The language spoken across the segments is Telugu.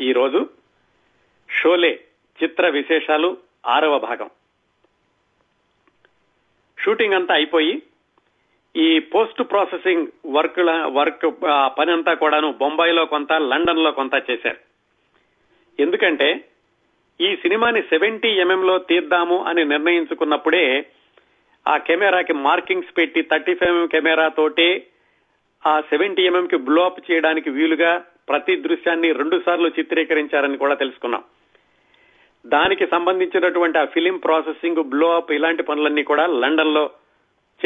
ఈరోజు షోలే చిత్ర విశేషాలు ఆరవ భాగం. షూటింగ్ అంతా అయిపోయి ఈ పోస్ట్ ప్రాసెసింగ్ వర్క్ వర్క్ పని అంతా కూడాను బొంబాయిలో కొంత లండన్లో కొంత చేశారు. ఎందుకంటే ఈ సినిమాని సెవెంటీ ఎంఎం లో తీద్దాము అని నిర్ణయించుకున్నప్పుడే ఆ కెమెరాకి మార్కింగ్స్ పెట్టి థర్టీ ఫైవ్ ఎంఎం కెమెరా తోటి ఆ సెవెంటీ ఎంఎం కి బ్లో అప్ చేయడానికి వీలుగా ప్రతి దృశ్యాన్ని రెండు సార్లు చిత్రీకరించారని కూడా తెలుసుకున్నాం. దానికి సంబంధించినటువంటి ఆ ఫిలిం ప్రాసెసింగ్ బ్లో అప్ ఇలాంటి పనులన్నీ కూడా లండన్లో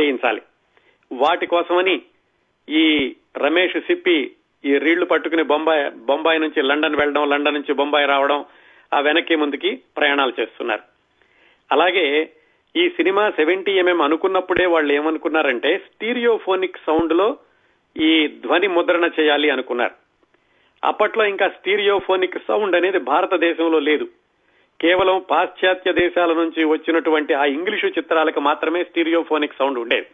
చేయించాలి. వాటి కోసమని ఈ రమేష్ సిప్పి ఈ రీళ్ళు పట్టుకుని బొంబాయి బొంబాయి నుంచి లండన్ వెళ్ళడం లండన్ నుంచి బొంబాయి రావడం ఆ వెనక్కి ముందుకి ప్రయాణాలు చేస్తున్నారు. అలాగే ఈ సినిమా సెవెంటీ ఎంఎం అనుకున్నప్పుడే వాళ్ళు ఏమనుకున్నారంటే స్టీరియోఫోనిక్ సౌండ్లో ఈ ధ్వని ముద్రణ చేయాలి అనుకున్నారు. అప్పట్లో ఇంకా స్టీరియోఫోనిక్ సౌండ్ అనేది భారతదేశంలో లేదు. కేవలం పాశ్చాత్య దేశాల నుంచి వచ్చినటువంటి ఆ ఇంగ్లీషు చిత్రాలకు మాత్రమే స్టీరియోఫోనిక్ సౌండ్ ఉండేది.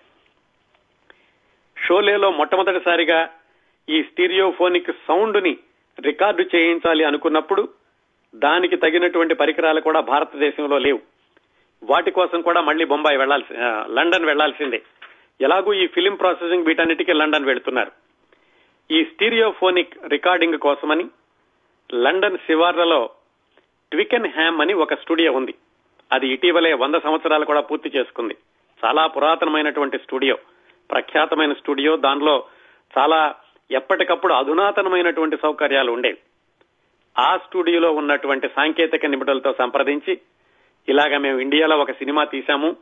షోలేలో మొట్టమొదటిసారిగా ఈ స్టీరియోఫోనిక్ సౌండ్ని రికార్డు చేయించాలి అనుకున్నప్పుడు దానికి తగినటువంటి పరికరాలు కూడా భారతదేశంలో లేవు. వాటి కోసం కూడా మళ్ళీ బొంబాయి వెళ్ళాల్సి లండన్ వెళ్ళాల్సిందే ఎలాగూ ఈ ఫిలిం ప్రాసెసింగ్ వీటన్నిటికీ లండన్ వెళుతున్నారు. ఈ స్టీరియోఫోనిక్ రికార్డింగ్ కోసమని లండన్ శివార్లలో ట్వికెన్ హ్యామ్ అని ఒక స్టూడియో ఉంది. అది ఇటీవలే వంద సంవత్సరాలు కూడా పూర్తి చేసుకుంది. చాలా పురాతనమైనటువంటి స్టూడియో. ప్రఖ్యాతమైన స్టూడియో. దానిలో చాలా ఎప్పటికప్పుడు అధునాతనమైనటువంటి సౌకర్యాలు ఉండేవి. ఆ స్టూడియోలో ఉన్నటువంటి సాంకేతిక నిపుణులతో సంప్రదించి ఇలాగ మేము ఇండియాలో ఒక సినిమా తీశాము.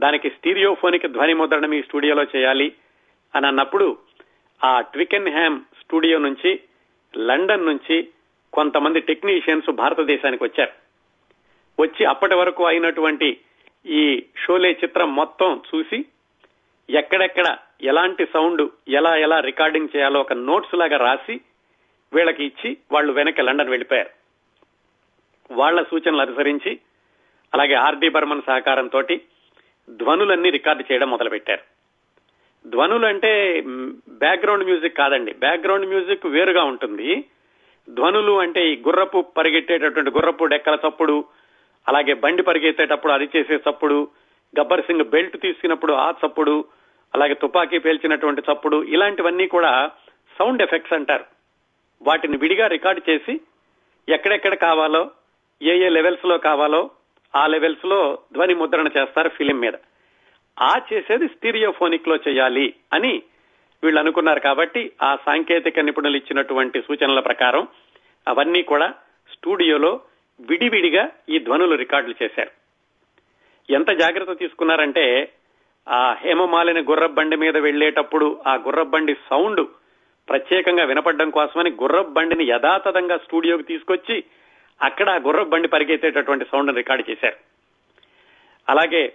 దానికి స్టీరియోఫోనిక్ ధ్వని ముద్రణ మీ స్టూడియోలో చేయాలి అని అన్నప్పుడు ఆ ట్వికెన్ హ్యామ్ స్టూడియో నుంచి లండన్ నుంచి కొంతమంది టెక్నీషియన్స్ భారతదేశానికి వచ్చారు. వచ్చి అప్పటి వరకు అయినటువంటి ఈ షోలే చిత్రం మొత్తం చూసి ఎక్కడెక్కడ ఎలాంటి సౌండ్ ఎలా ఎలా రికార్డింగ్ చేయాలో ఒక నోట్స్ లాగా రాసి వీళ్ళకి ఇచ్చి వాళ్ళు వెనక్కి లండన్ వెళ్ళిపోయారు. వాళ్ళ సూచనలు అనుసరించి అలాగే ఆర్డి బర్మన్ సహకారంతో ధ్వనులన్నీ రికార్డు చేయడం మొదలుపెట్టారు. ధ్వనులు అంటే బ్యాక్గ్రౌండ్ మ్యూజిక్ కాదండి. బ్యాక్గ్రౌండ్ మ్యూజిక్ వేరుగా ఉంటుంది. ధ్వనులు అంటే ఈ గుర్రపు పరిగెట్టేటటువంటి గుర్రపు డెక్కల చప్పుడు అలాగే బండి పరిగెత్తేటప్పుడు అది చేసే చప్పుడు గబ్బర్ సింగ్ బెల్ట్ తీసుకున్నప్పుడు ఆ చప్పుడు అలాగే తుపాకీ పేల్చినటువంటి చప్పుడు ఇలాంటివన్నీ కూడా సౌండ్ ఎఫెక్ట్స్ అంటారు. వాటిని విడిగా రికార్డు చేసి ఎక్కడెక్కడ కావాలో ఏ ఏ లెవెల్స్లో కావాలో ఆ లెవెల్స్లో ధ్వని ముద్రణ చేస్తారు ఫిలిం మీద. ఆ చేసేది స్టీరియోఫోనిక్లో చేయాలి అని వీళ్ళు అనుకున్నారు కాబట్టి ఆ సాంకేతిక నిపుణులు ఇచ్చినటువంటి సూచనల ప్రకారం అవన్నీ కూడా స్టూడియోలో విడివిడిగా ఈ ధ్వనులు రికార్డులు చేశారు. ఎంత జాగ్రత్త తీసుకున్నారంటే ఆ హేమమాలిన గుర్రబండి మీద వెళ్ళేటప్పుడు ఆ గుర్రబండి సౌండ్ ప్రత్యేకంగా వినపడడం కోసమని గుర్రబండిని యథాతథంగా స్టూడియోకి తీసుకొచ్చి అక్కడ ఆ గుర్రబండి పరిగెత్తేటటువంటి సౌండ్ రికార్డు చేశారు. అలాగే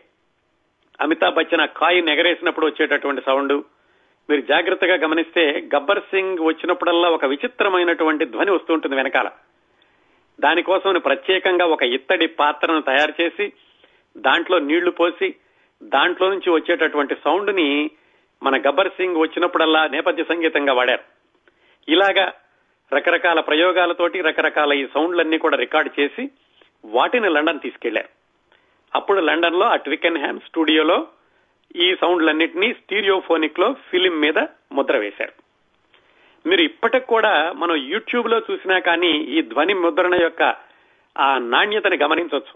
అమితాబ్ బచ్చన్ ఆ కాయిన్ ఎగరేసినప్పుడు వచ్చేటటువంటి సౌండ్. మీరు జాగ్రత్తగా గమనిస్తే గబ్బర్ సింగ్ వచ్చినప్పుడల్లా ఒక విచిత్రమైనటువంటి ధ్వని వస్తుంటుంది వెనకాల. దానికోసం ప్రత్యేకంగా ఒక ఇత్తడి పాత్రను తయారు చేసి దాంట్లో నీళ్ళు పోసి దాంట్లో నుంచి వచ్చేటటువంటి సౌండ్ని మన గబ్బర్ సింగ్ వచ్చినప్పుడల్లా నేపథ్య సంగీతంగా వాడారు. ఇలాగా రకరకాల ప్రయోగాలతోటి రకరకాల ఈ సౌండ్లన్నీ కూడా రికార్డు చేసి వాటిని లండన్ తీసుకెళ్ళారు. అప్పుడు లండన్లో ఆ ట్వికెన్ హ్యామ్ స్టూడియోలో ఈ సౌండ్లన్నింటినీ స్టీరియోఫోనిక్లో ఫిలిం మీద ముద్ర వేశారు. మీరు ఇప్పటికి కూడా మనం యూట్యూబ్లో చూసినా కానీ ఈ ధ్వని ముద్రణ యొక్క ఆ నాణ్యతని గమనించవచ్చు.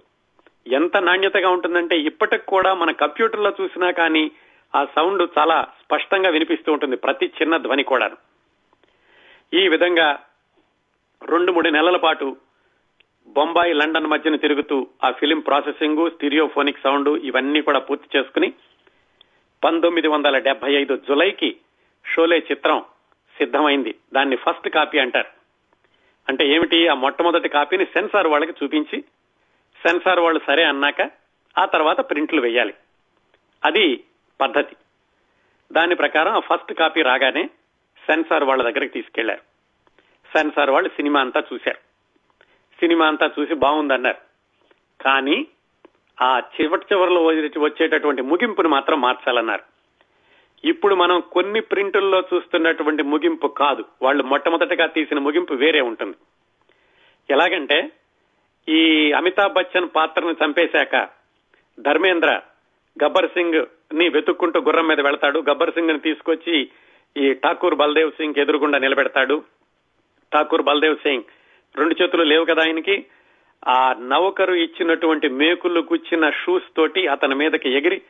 ఎంత నాణ్యతగా ఉంటుందంటే ఇప్పటికి కూడా మన కంప్యూటర్లో చూసినా కానీ ఆ సౌండ్ చాలా స్పష్టంగా వినిపిస్తూ ఉంటుంది ప్రతి చిన్న ధ్వని కూడా ఈ విధంగా రెండు మూడు నెలల పాటు బొంబాయి లండన్ మధ్యన తిరుగుతూ ఆ ఫిలిం ప్రాసెసింగ్ స్టీరియోఫోనిక్ సౌండ్ ఇవన్నీ కూడా పూర్తి చేసుకుని పంతొమ్మిది వందల డెబ్బై ఐదు జులైకి షోలే చిత్రం సిద్ధమైంది. దాన్ని ఫస్ట్ కాపీ అంటారు. అంటే ఏమిటి? ఆ మొట్టమొదటి కాపీని సెన్సార్ వాళ్ళకి చూపించి సెన్సార్ వాళ్ళు సరే అన్నాక ఆ తర్వాత ప్రింట్లు వేయాలి. అది పద్ధతి. దాని ప్రకారం ఆ ఫస్ట్ కాపీ రాగానే సెన్సార్ వాళ్ళ దగ్గరికి తీసుకెళ్ళారు. సెన్సార్ వాళ్ళు సినిమా అంతా చూశారు. సినిమా అంతా చూసి బాగుందన్నారు. కానీ ఆ చివరి చివరిలో వచ్చేటటువంటి ముగింపును మాత్రం మార్చాలన్నారు. ఇప్పుడు మనం కొన్ని ప్రింటుల్లో చూస్తున్నటువంటి ముగింపు కాదు. వాళ్ళు మొట్టమొదటిగా తీసిన ముగింపు వేరే ఉంటుంది. ఎలాగంటే ఈ అమితాబ్ బచ్చన్ పాత్రను చంపేశాక ధర్మేంద్ర గబ్బర్ సింగ్ని వెతుక్కుంటూ గుర్రం మీద వెళతాడు. గబ్బర్ సింగ్ని తీసుకొచ్చి ఈ ఠాకూర్ బల్దేవ్ సింగ్ ఎదురుగుండా నిలబెడతాడు. ఠాకూర్ బల్దేవ్ సింగ్ రెండు చేతులు లేవు కదా ఆయనకి? ఆ నౌకరు ఇచ్చినటువంటి మేకులు గుచ్చిన షూస్ తోటి అతని మీదకి ఎగిరి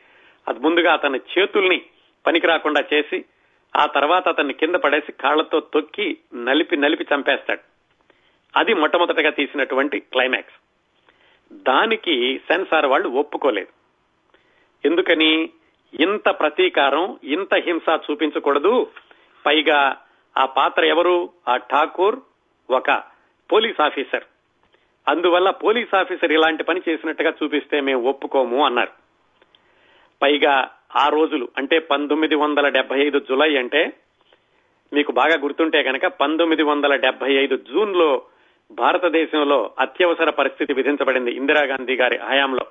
అది ముందుగా అతని చేతుల్ని పనికి రాకుండా చేసి ఆ తర్వాత అతన్ని కింద పడేసి కాళ్ళతో తొక్కి నలిపి నలిపి చంపేస్తాడు. అది మొట్టమొదటగా తీసినటువంటి క్లైమాక్స్ దానికి సెన్సార్ వాళ్ళు ఒప్పుకోలేదు. ఎందుకని? ఇంత ప్రతీకారం ఇంత హింస చూపించకూడదు. పైగా ఆ పాత్ర ఎవరు? ఆ ఠాకూర్ ఒక పోలీస్ ఆఫీసర్. అందువల్ల పోలీస్ ఆఫీసర్ ఇలాంటి పని చేసినట్టుగా చూపిస్తే మేము ఒప్పుకోము అన్నారు. పైగా ఆ రోజులు అంటే పంతొమ్మిది వందల డెబ్బై ఐదు జులై అంటే మీకు బాగా గుర్తుంటే కనుక పంతొమ్మిది వందల డెబ్బై ఐదు జూన్లో భారతదేశంలో అత్యవసర పరిస్థితి విధించబడింది ఇందిరాగాంధీ గారి హయాంలో.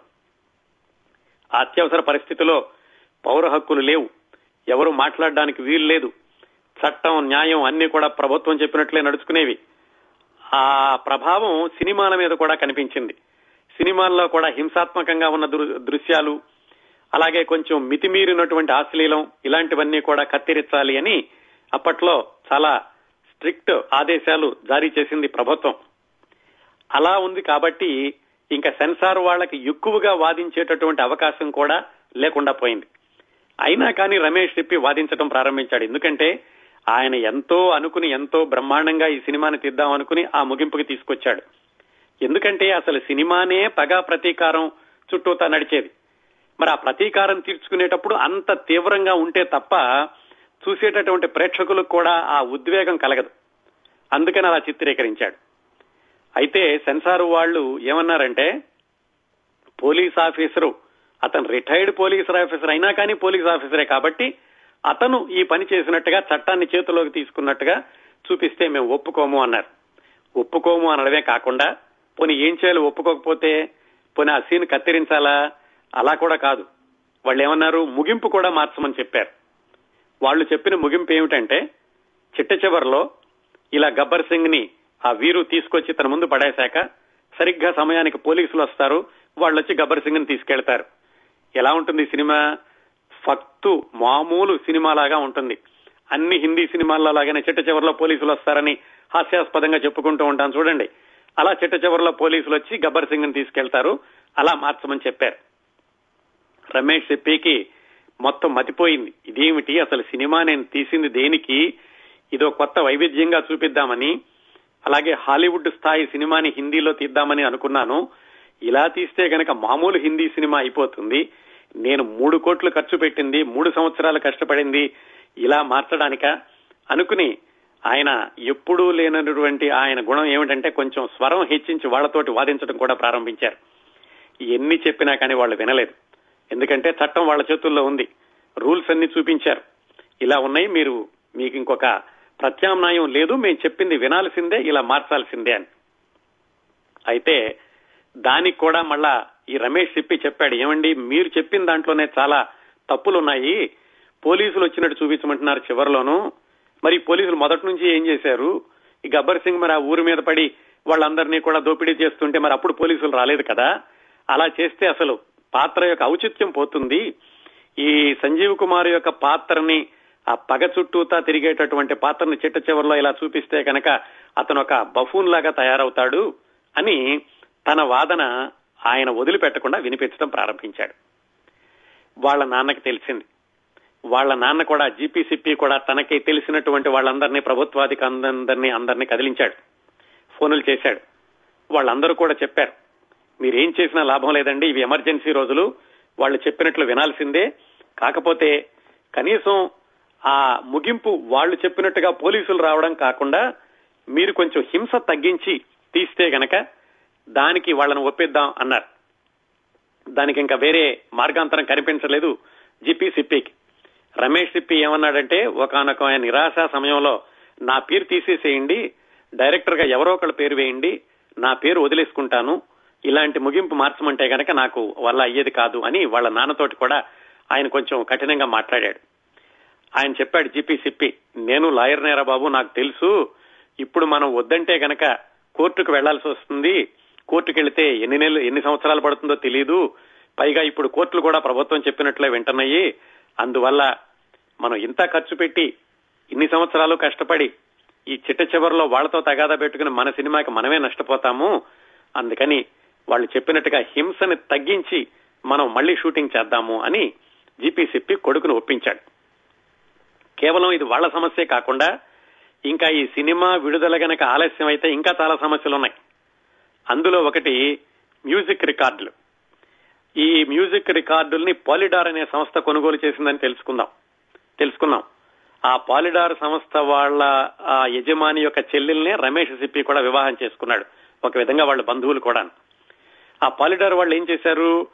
ఆ అత్యవసర పరిస్థితిలో పౌర హక్కులు లేవు. ఎవరు మాట్లాడడానికి వీలు లేదు. చట్టం న్యాయం అన్ని కూడా ప్రభుత్వం చెప్పినట్లే నడుచుకునేవి. ఆ ప్రభావం సినిమాల మీద కూడా కనిపించింది. సినిమాల్లో కూడా హింసాత్మకంగా ఉన్న దృశ్యాలు అలాగే కొంచెం మితిమీరినటువంటి ఆశ్లీలం ఇలాంటివన్నీ కూడా కత్తిరించాలి అని అప్పట్లో చాలా స్ట్రిక్ట్ ఆదేశాలు జారీ చేసింది ప్రభుత్వం. అలా ఉంది కాబట్టి ఇంకా సెన్సార్ వాళ్ళకి ఎక్కువగా వాదించేటటువంటి అవకాశం కూడా లేకుండా పోయింది. అయినా కానీ రమేష్ చెప్పి వాదించడం ప్రారంభించాడు. ఎందుకంటే ఆయన ఎంతో అనుకుని ఎంతో బ్రహ్మాండంగా ఈ సినిమాని తీద్దాం అనుకుని ఆ ముగింపుకి తీసుకొచ్చాడు. ఎందుకంటే అసలు సినిమానే పగా ప్రతీకారం చుట్టూతా నడిచేది. మరి ఆ ప్రతీకారం తీర్చుకునేటప్పుడు అంత తీవ్రంగా ఉంటే తప్ప చూసేటటువంటి ప్రేక్షకులకు కూడా ఆ ఉద్వేగం కలగదు. అందుకని అలా చిత్రీకరించాడు. అయితే సెన్సార్ వాళ్ళు ఏమన్నారంటే పోలీస్ ఆఫీసరు అతను రిటైర్డ్ పోలీస్ ఆఫీసర్ అయినా కానీ పోలీస్ ఆఫీసరే కాబట్టి అతను ఈ పని చేసినట్టుగా చట్టాన్ని చేతిలోకి తీసుకున్నట్టుగా చూపిస్తే మేము ఒప్పుకోము అన్నారు. ఒప్పుకోము అనడమే కాకుండా పోనీ ఏం చేయాలి ఒప్పుకోకపోతే? పోనీ ఆ సీన్ కత్తిరించాలా? అలా కూడా కాదు. వాళ్ళు ఏమన్నారు ముగింపు కూడా మార్చమని చెప్పారు. వాళ్ళు చెప్పిన ముగింపు ఏమిటంటే చిట్ట చివరిలో ఇలా గబ్బర్ సింగ్ని ఆ వీరు తీసుకొచ్చి తన ముందు పడేశాక సరిగ్గా సమయానికి పోలీసులు వస్తారు వాళ్ళు వచ్చి గబ్బర్ సింగ్ని తీసుకెళ్తారు. ఎలా ఉంటుంది సినిమా? ఫక్తు మామూలు సినిమాలాగా ఉంటుంది. అన్ని హిందీ సినిమాల్లో లాగానే చిట్ట చివరిలో పోలీసులు వస్తారని హాస్యాస్పదంగా చెప్పుకుంటూ ఉంటాను చూడండి. అలా చిట్ట చివరిలో పోలీసులు వచ్చి గబ్బర్ సింగ్ని తీసుకెళ్తారు. అలా మార్చమని చెప్పారు. రమేష్ సిప్పికి మొత్తం మతిపోయింది. ఇదేమిటి? అసలు సినిమా నేను తీసింది దేనికి? ఇదో కొత్త వైవిధ్యంగా చూపిద్దామని అలాగే హాలీవుడ్ స్థాయి సినిమాని హిందీలో తీద్దామని అనుకున్నాను. ఇలా తీస్తే గనక మామూలు హిందీ సినిమా అయిపోతుంది. నేను మూడు కోట్లు ఖర్చు పెట్టింది మూడు సంవత్సరాలు కష్టపడింది ఇలా మార్చడానిక? అనుకుని ఆయన ఎప్పుడూ లేనటువంటి ఆయన గుణం ఏమిటంటే కొంచెం స్వరం హెచ్చించి వాళ్ళతోటి వాదించడం కూడా ప్రారంభించారు. ఎన్ని చెప్పినా కానీ వాళ్ళు వినలేదు. ఎందుకంటే చట్టం వాళ్ళ చేతుల్లో ఉంది. రూల్స్ అన్ని చూపించారు. ఇలా ఉన్నాయి మీరు మీకు ఇంకొక ప్రత్యామ్నాయం లేదు మేము చెప్పింది వినాల్సిందే ఇలా మార్చాల్సిందే అని. అయితే దానికి కూడా మళ్ళా ఈ రమేష్ చెప్పి చెప్పాడు. ఏమండి మీరు చెప్పిన దాంట్లోనే చాలా తప్పులున్నాయి. పోలీసులు వచ్చినట్టు చూపించమంటున్నారు చివరిలోను. మరి పోలీసులు మొదటి నుంచి ఏం చేశారు? ఈ గబ్బర్ సింగ్ మరి ఆ ఊరి మీద పడి వాళ్ళందరినీ కూడా దోపిడీ చేస్తుంటే మరి అప్పుడు పోలీసులు రాలేదు కదా? అలా చేస్తే అసలు పాత్ర యొక్క ఔచిత్యం పోతుంది. ఈ సంజీవ్ కుమార్ యొక్క పాత్రని ఆ పగ చుట్టూతా తిరిగేటటువంటి పాత్రని చిట్ట చివరిలో ఇలా చూపిస్తే కనుక అతను ఒక బఫూన్ లాగా తయారవుతాడు అని తన వాదన ఆయన వదిలిపెట్టకుండా వినిపించడం ప్రారంభించాడు. వాళ్ళ నాన్నకి తెలిసింది. వాళ్ళ నాన్న కూడా జీపీసీపీ కూడా తనకి తెలిసినటువంటి వాళ్ళందరినీ ప్రభుత్వాధిక అందరినీ అందరినీ కదిలించాడు. ఫోనులు చేశాడు. వాళ్ళందరూ కూడా చెప్పారు మీరేం చేసినా లాభం లేదండి. ఇవి ఎమర్జెన్సీ రోజులు. వాళ్ళు చెప్పినట్లు వినాల్సిందే. కాకపోతే కనీసం ఆ ముగింపు వాళ్ళు చెప్పినట్టుగా పోలీసులు రావడం కాకుండా మీరు కొంచెం హింస తగ్గించి తీస్తే గనక దానికి వాళ్ళని ఒప్పిద్దాం అన్నారు. దానికి ఇంకా వేరే మార్గాంతరం కనిపించలేదు జిపి సిప్పికి. రమేష్ సిప్పి ఏమన్నాడంటే ఒకనొక నిరాశ సమయంలో నా పేరు తీసేసేయండి డైరెక్టర్గా ఎవరో ఒకళ్ళ పేరు వేయండి నా పేరు వదిలేసుకుంటాను ఇలాంటి ముగింపు మార్చమంటే గనక నాకు వల్ల అయ్యేది కాదు అని వాళ్ళ నాన్నతోటి కూడా ఆయన కొంచెం కఠినంగా మాట్లాడాడు. ఆయన చెప్పాడు జిపి సిప్పి నేను లాయర్ నేరా బాబు నాకు తెలుసు ఇప్పుడు మనం వద్దంటే గనక కోర్టుకు వెళ్ళాల్సి వస్తుంది కోర్టుకెళ్తే ఎన్ని నెలలు ఎన్ని సంవత్సరాలు పడుతుందో తెలియదు పైగా ఇప్పుడు కోర్టులు కూడా ప్రభుత్వం చెప్పినట్లే వింటున్నాయి. అందువల్ల మనం ఇంత ఖర్చు పెట్టి ఇన్ని సంవత్సరాలు కష్టపడి ఈ చిట్ట చివరిలో వాళ్ళతో తగాదా పెట్టుకుని మన సినిమాకి మనమే నష్టపోతాము. అందుకని వాళ్ళు చెప్పినట్టుగా హింసని తగ్గించి మనం మళ్ళీ షూటింగ్ చేద్దాము అని జీపీసీపీ కొడుకును ఒప్పించాడు. కేవలం ఇది వాళ్ళ సమస్యే కాకుండా ఇంకా ఈ సినిమా విడుదల గనక ఆలస్యం అయితే ఇంకా చాలా సమస్యలు ఉన్నాయి అందులో ఒకటి మ్యూజిక్ రికార్డులు. ఈ మ్యూజిక్ రికార్డుల్ని పాలిడార్ అనే సంస్థ కొనుగోలు చేసిందని తెలుసుకుందాం. తెలుసుకున్నాం. ఆ పాలిడార్ సంస్థ వాళ్ళ ఆ యజమాని యొక్క చెల్లెల్ని రమేష్ సిప్పి కూడా వివాహం చేసుకున్నాడు. ఒక విధంగా వాళ్ళ బంధువులు కూడా ఆ పాలిడార్ వాళ్ళు ఏం చేశారు?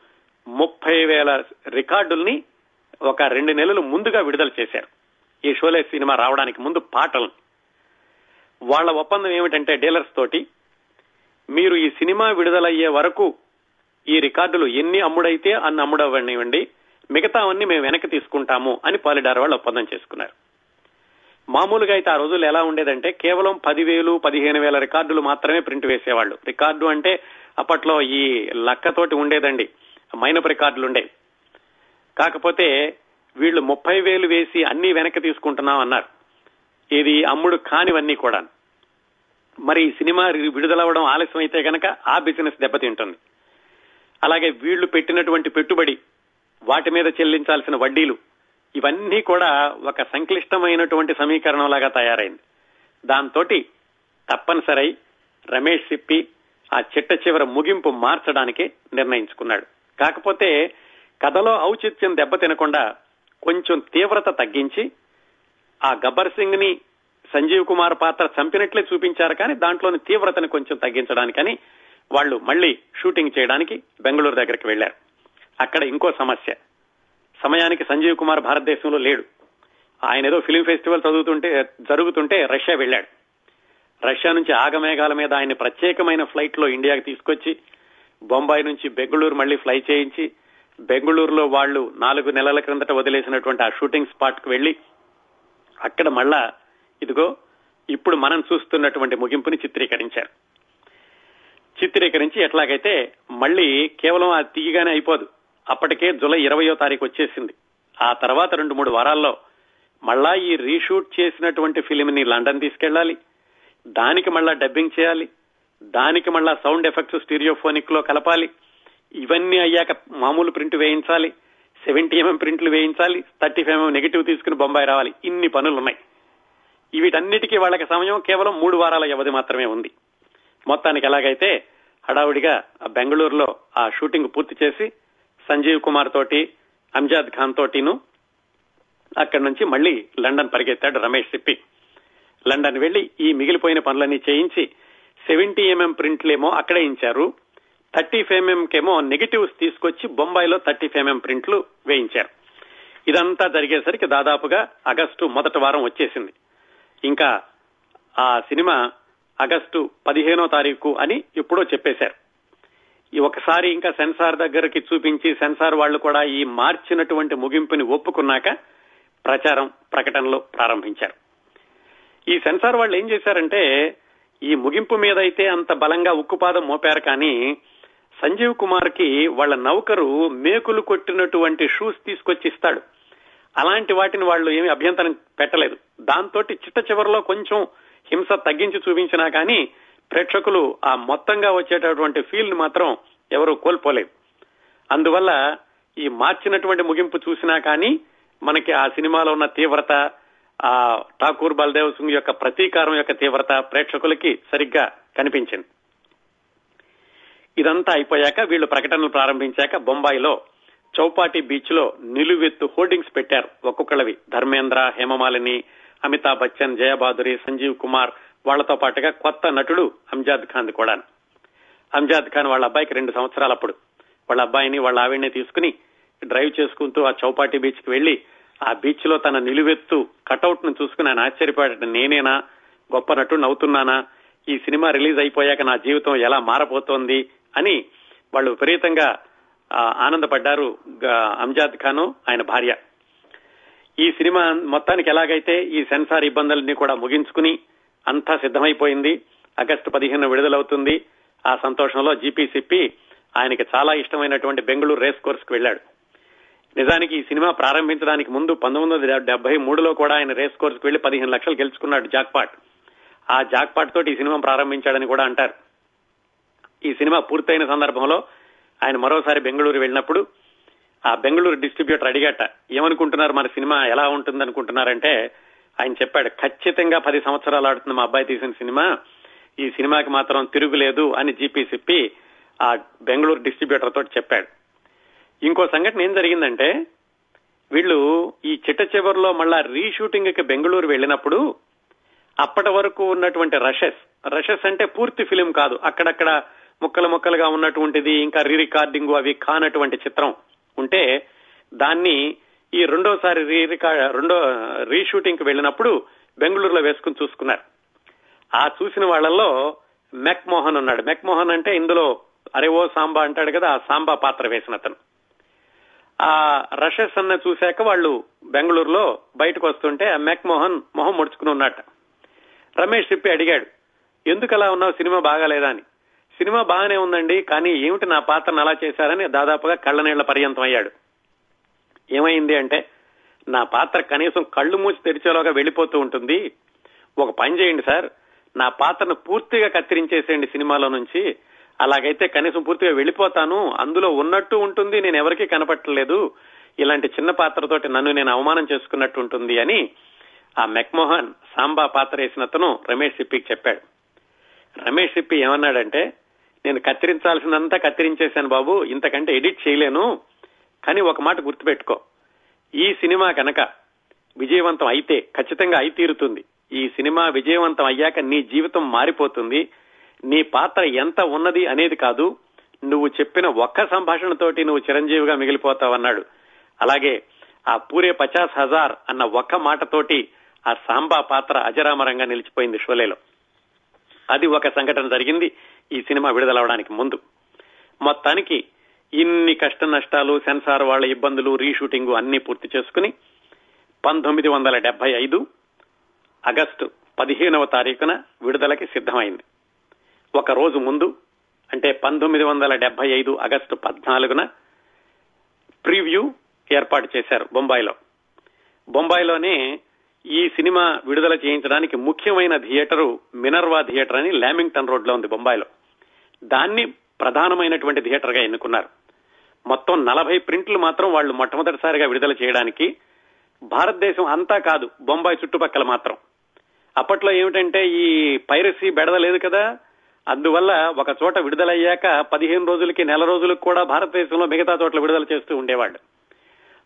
ముప్పై వేల రికార్డుల్ని ఒక రెండు నెలలు ముందుగా విడుదల చేశారు. ఈ షోలే సినిమా రావడానికి ముందు పాటలు వాళ్ళ ఒప్పందం ఏమిటంటే డీలర్స్ తోటి మీరు ఈ సినిమా విడుదలయ్యే వరకు ఈ రికార్డులు ఎన్ని అమ్ముడైతే అన్ని అమ్ముడవనివ్వండి మిగతావన్నీ మేము వెనక్కి తీసుకుంటాము అని పాలిడార్ వాళ్ళు ఒప్పందం చేసుకున్నారు. మామూలుగా అయితే ఆ రోజులు ఎలా ఉండేదంటే కేవలం పదివేలు పదిహేను వేల రికార్డులు మాత్రమే ప్రింట్ వేసేవాళ్ళు. రికార్డు అంటే అప్పట్లో ఈ లక్కతోటి ఉండేదండి. మైనపు రికార్డులు ఉండేవి కాకపోతే వీళ్ళు ముప్పై వేలు వేసి అన్ని వెనక్కి తీసుకుంటున్నాం అన్నారు ఇది అమ్ముడు కానివన్నీ కూడా మరి సినిమా విడుదలవ్వడం ఆలస్యం అయితే కనుక ఆ బిజినెస్ దెబ్బతింటుంది. అలాగే వీళ్ళు పెట్టినటువంటి పెట్టుబడి వాటి మీద చెల్లించాల్సిన వడ్డీలు ఇవన్నీ కూడా ఒక సంక్లిష్టమైనటువంటి సమీకరణం లాగా తయారైంది. దాంతో తప్పనిసరి రమేష్ సిప్పి ఆ చిట్ట చివర ముగింపు మార్చడానికి నిర్ణయించుకున్నాడు. కాకపోతే కథలో ఔచిత్యం దెబ్బతినకుండా కొంచెం తీవ్రత తగ్గించి ఆ గబ్బర్ సింగ్ని సంజీవ్ కుమార్ పాత్ర చంపినట్లే చూపించారు కానీ దాంట్లోని తీవ్రతను కొంచెం తగ్గించడానికని వాళ్ళు మళ్ళీ షూటింగ్ చేయడానికి బెంగళూరు దగ్గరికి వెళ్ళారు అక్కడ ఇంకో సమస్య. సమయానికి సంజీవ్ కుమార్ భారతదేశంలో లేడు. ఆయన ఏదో ఫిలిం ఫెస్టివల్ చదువుతుంటే జరుగుతుంటే రష్యా వెళ్ళాడు రష్యా నుంచి ఆగమేఘాల మీద ఆయన ప్రత్యేకమైన ఫ్లైట్లో ఇండియాకి తీసుకొచ్చి బొంబాయి నుంచి బెంగళూరు మళ్ళీ ఫ్లై చేయించి బెంగళూరులో వాళ్ళు నాలుగు నెలల క్రిందట వదిలేసినటువంటి ఆ షూటింగ్ స్పాట్కు వెళ్ళి అక్కడ మళ్ళా ఇదిగో ఇప్పుడు మనం చూస్తున్నటువంటి ముగింపుని చిత్రీకరించారు. చిత్రీకరించి ఎట్లాగైతే మళ్ళీ కేవలం అది తీయగానే అయిపోదు. అప్పటికే జులై ఇరవయో తారీఖు వచ్చేసింది. ఆ తర్వాత రెండు మూడు వారాల్లో మళ్ళా ఈ రీషూట్ చేసినటువంటి ఫిలిం ని లండన్ తీసుకెళ్ళాలి దానికి మళ్ళా డబ్బింగ్ చేయాలి. దానికి మళ్ళా సౌండ్ ఎఫెక్ట్స్ స్టీరియోఫోనిక్లో కలపాలి. ఇవన్నీ అయ్యాక మామూలు ప్రింట్ వేయించాలి. సెవెంటీ ఎంఎం ప్రింట్లు వేయించాలి. థర్టీ ఫైవ్ ఎంఎం నెగిటివ్ తీసుకుని బొంబాయి రావాలి. ఇన్ని పనులు ఉన్నాయి వీటన్నిటికీ వాళ్ళకి సమయం కేవలం మూడు వారాల వ్యవధి మాత్రమే ఉంది. మొత్తానికి ఎలాగైతే హడావుడిగా బెంగళూరులో ఆ షూటింగ్ పూర్తి చేసి సంజీవ్ కుమార్ తోటి అంజాద్ ఖాన్ తోటిను అక్కడి నుంచి మళ్ళీ లండన్ పరిగెత్తాడు రమేష్ సిప్పి. లండన్ వెళ్ళి ఈ మిగిలిపోయిన పనులన్నీ చేయించి సెవెంటీ ఎంఎం ప్రింట్లేమో అక్కడే ఇచ్చారు థర్టీ ఫైవ్ కేమో నెగిటివ్స్ తీసుకొచ్చి బొంబాయిలో థర్టీ ఫైవ్ ప్రింట్లు వేయించారు. ఇదంతా జరిగేసరికి దాదాపుగా ఆగస్టు మొదటి వారం వచ్చేసింది. ఇంకా ఆ సినిమా ఆగస్టు పదిహేనో తారీఖు అని ఎప్పుడో చెప్పేశారు. ఒకసారి ఇంకా సెన్సార్ దగ్గరికి చూపించి సెన్సార్ వాళ్ళు కూడా ఈ మార్చినటువంటి ముగింపుని ఒప్పుకున్నాక ప్రచారం ప్రకటనలు ప్రారంభించారు. ఈ సెన్సార్ వాళ్ళు ఏం చేశారంటే ఈ ముగింపు మీద అయితే అంత బలంగా ఉక్కుపాదం మోపారు కానీ సంజీవ్ కుమార్కి వాళ్ళ నౌకరు మేకులు కొట్టినటువంటి షూస్ తీసుకొచ్చి ఇస్తాడు అలాంటి వాటిని వాళ్ళు ఏమి అభ్యంతరం పెట్టలేదు. దాంతో చిట్ట చివరిలో కొంచెం హింస తగ్గించి చూపించినా కానీ ప్రేక్షకులు ఆ మొత్తంగా వచ్చేటటువంటి ఫీల్ మాత్రం ఎవరూ కోల్పోలేదు. అందువల్ల ఈ మార్చినటువంటి ముగింపు చూసినా కానీ మనకి ఆ సినిమాలో ఉన్న తీవ్రత ఆ ఠాకూర్ బల్దేవ్ సింగ్ యొక్క ప్రతీకారం యొక్క తీవ్రత ప్రేక్షకులకి సరిగ్గా కనిపించింది. ఇదంతా అయిపోయాక వీళ్ళు ప్రకటనలు ప్రారంభించాక బొంబాయిలో చౌపాటి బీచ్లో నిలువెత్తు హోర్డింగ్స్ పెట్టారు ఒక్కొక్కళ్ళవి. ధర్మేంద్ర హేమమాలిని అమితాబ్ బచ్చన్ జయబాదురి సంజీవ్ కుమార్ వాళ్ళతో పాటుగా కొత్త నటుడు అంజాద్ ఖాన్ కూడా అంజాద్ ఖాన్ వాళ్ళ అబ్బాయికి రెండు సంవత్సరాలప్పుడు. వాళ్ళ అబ్బాయిని వాళ్ళ ఆవిడ్ని తీసుకుని డ్రైవ్ చేసుకుంటూ ఆ చౌపాటి బీచ్కి వెళ్ళి ఆ బీచ్లో తన నిలువెత్తు కటౌట్ను చూసుకుని ఆయన ఆశ్చర్యపడట నేనేనా? గొప్ప నటుడు అవుతున్నానా? ఈ సినిమా రిలీజ్ అయిపోయాక నా జీవితం ఎలా మారబోతోంది? అని వాళ్ళు విపరీతంగా ఆనందపడ్డారు అంజాద్ ఖాన్ ఆయన భార్య. ఈ సినిమా మొత్తానికి ఎలాగైతే ఈ సెన్సార్ ఇబ్బందులన్నీ కూడా ముగించుకుని అంతా సిద్ధమైపోయింది ఆగస్టు పదిహేను విడుదలవుతుంది ఆ సంతోషంలో జీపీసిప్పి ఆయనకి చాలా ఇష్టమైనటువంటి బెంగళూరు రేస్ కోర్స్కు వెళ్ళాడు. నిజానికి ఈ సినిమా ప్రారంభించడానికి ముందు పంతొమ్మిది వందల డెబ్బై మూడులో కూడా ఆయన రేస్ కోర్స్కు వెళ్ళి పదిహేను లక్షలు గెలుచుకున్నాడు జాక్పాట్ ఆ జాక్పాట్ తోటి ఈ సినిమా ప్రారంభించాడని కూడా అంటారు. ఈ సినిమా పూర్తయిన సందర్భంలో ఆయన మరోసారి బెంగళూరు వెళ్ళినప్పుడు ఆ బెంగళూరు డిస్ట్రిబ్యూటర్ అడిగట ఏమనుకుంటున్నారు? మన సినిమా ఎలా ఉంటుంది అనుకుంటున్నారంటే ఆయన చెప్పాడు ఖచ్చితంగా పది సంవత్సరాలు ఆడుతుంది మా అబ్బాయి తీసిన సినిమా ఈ సినిమాకి మాత్రం తిరుగులేదు అని జీపీ చెప్పి ఆ బెంగళూరు డిస్ట్రిబ్యూటర్ తోటి చెప్పాడు. ఇంకో సంఘటన ఏం జరిగిందంటే వీళ్ళు ఈ చిట్ట చివరిలో మళ్ళా రీషూటింగ్కి బెంగళూరు వెళ్ళినప్పుడు అప్పటి వరకు ఉన్నటువంటి రషెస్ రషెస్ అంటే పూర్తి ఫిలిం కాదు అక్కడక్కడ ముక్కలు ముక్కలుగా ఉన్నటువంటిది ఇంకా రీ రికార్డింగ్ అవి కానటువంటి చిత్రం ఉంటే దాన్ని ఈ రెండోసారి రీ రికార్డ్ రెండో రీషూటింగ్కి వెళ్ళినప్పుడు బెంగళూరులో వేసుకుని చూసుకున్నారు. ఆ చూసిన వాళ్ళల్లో మెక్ మోహన్ ఉన్నాడు. మెక్ మోహన్ అంటే ఇందులో అరే ఓ సాంబా అంటాడు కదా ఆ సాంబా పాత్ర వేసిన అతను. ఆ రషెస్ అన్న చూశాక వాళ్ళు బెంగళూరులో బయటకు వస్తుంటే ఆ మెక్ మోహన్ మొహం ముడుచుకుని ఉన్నట్ట. రమేష్ చెప్పి అడిగాడు ఎందుకు అలా ఉన్నావు? సినిమా బాగాలేదా? అని. సినిమా బాగానే ఉందండి కానీ ఏమిటి నా పాత్రను అలా చేశారని దాదాపుగా కళ్ళనీళ్ళ పర్యంతం అయ్యాడు. ఏమైంది అంటే నా పాత్ర కనీసం కళ్ళు మూసి తెరిచేలోగా వెళ్ళిపోతూ ఉంటుంది. ఒక పని చేయండి సార్ నా పాత్రను పూర్తిగా కత్తిరించేసేయండి సినిమాలో నుంచి. అలాగైతే కనీసం పూర్తిగా వెళ్ళిపోతాను అందులో ఉన్నట్టు ఉంటుంది నేను ఎవరికీ కనపట్టలేదు. ఇలాంటి చిన్న పాత్రతోటి నన్ను నేను అవమానం చేసుకున్నట్టు ఉంటుంది అని ఆ మెక్మోహన్ సాంబా పాత్ర వేసిన అతను రమేష్ సిప్పికి చెప్పాడు. రమేష్ సిప్పి ఏమన్నాడంటే నేను కత్తిరించాల్సినంతా కత్తిరించేశాను బాబు ఇంతకంటే ఎడిట్ చేయలేను. కానీ ఒక మాట గుర్తుపెట్టుకో. ఈ సినిమా కనుక విజయవంతం అయితే ఖచ్చితంగా అయి తీరుతుంది. ఈ సినిమా విజయవంతం అయ్యాక నీ జీవితం మారిపోతుంది. నీ పాత్ర ఎంత ఉన్నది అనేది కాదు. నువ్వు చెప్పిన ఒక్క సంభాషణతోటి నువ్వు చిరంజీవిగా మిగిలిపోతావన్నాడు. అలాగే ఆ పూరే పచాస్ హజార్ అన్న ఒక్క మాటతోటి ఆ సాంబా పాత్ర అజరామరంగా నిలిచిపోయింది షోలేలో. అది ఒక సంఘటన జరిగింది. ఈ సినిమా విడుదలవడానికి ముందు. మొత్తానికి ఇన్ని కష్ట నష్టాలు సెన్సార్ వాళ్ళ ఇబ్బందులు రీషూటింగ్ అన్ని పూర్తి చేసుకుని పంతొమ్మిది వందల డెబ్బై ఐదు ఆగస్టు పదిహేనవ తారీఖున విడుదలకి సిద్ధమైంది. ఒక రోజు ముందు అంటే పంతొమ్మిది వందల డెబ్బై ఐదు ఆగస్టు పద్నాలుగున ప్రివ్యూ ఏర్పాటు చేశారు బొంబాయిలో. బొంబాయిలోనే ఈ సినిమా విడుదల చేయించడానికి ముఖ్యమైన థియేటరు మినర్వా థియేటర్ అని లామింగ్టన్ రోడ్లో ఉంది బొంబాయిలో. దాన్ని ప్రధానమైనటువంటి థియేటర్గా ఎన్నుకున్నారు. మొత్తం నలభై ప్రింట్లు మాత్రం వాళ్ళు మొట్టమొదటిసారిగా విడుదల చేయడానికి భారతదేశం అంతా కాదు బొంబాయి చుట్టుపక్కల మాత్రం. అప్పట్లో ఏమిటంటే ఈ పైరసీ బెడదలేదు కదా అందువల్ల ఒక చోట విడుదలయ్యాక పదిహేను రోజులకి నెల రోజులకు కూడా భారతదేశంలో మిగతా చోట్ల విడుదల చేస్తూ ఉండేవాళ్ళు.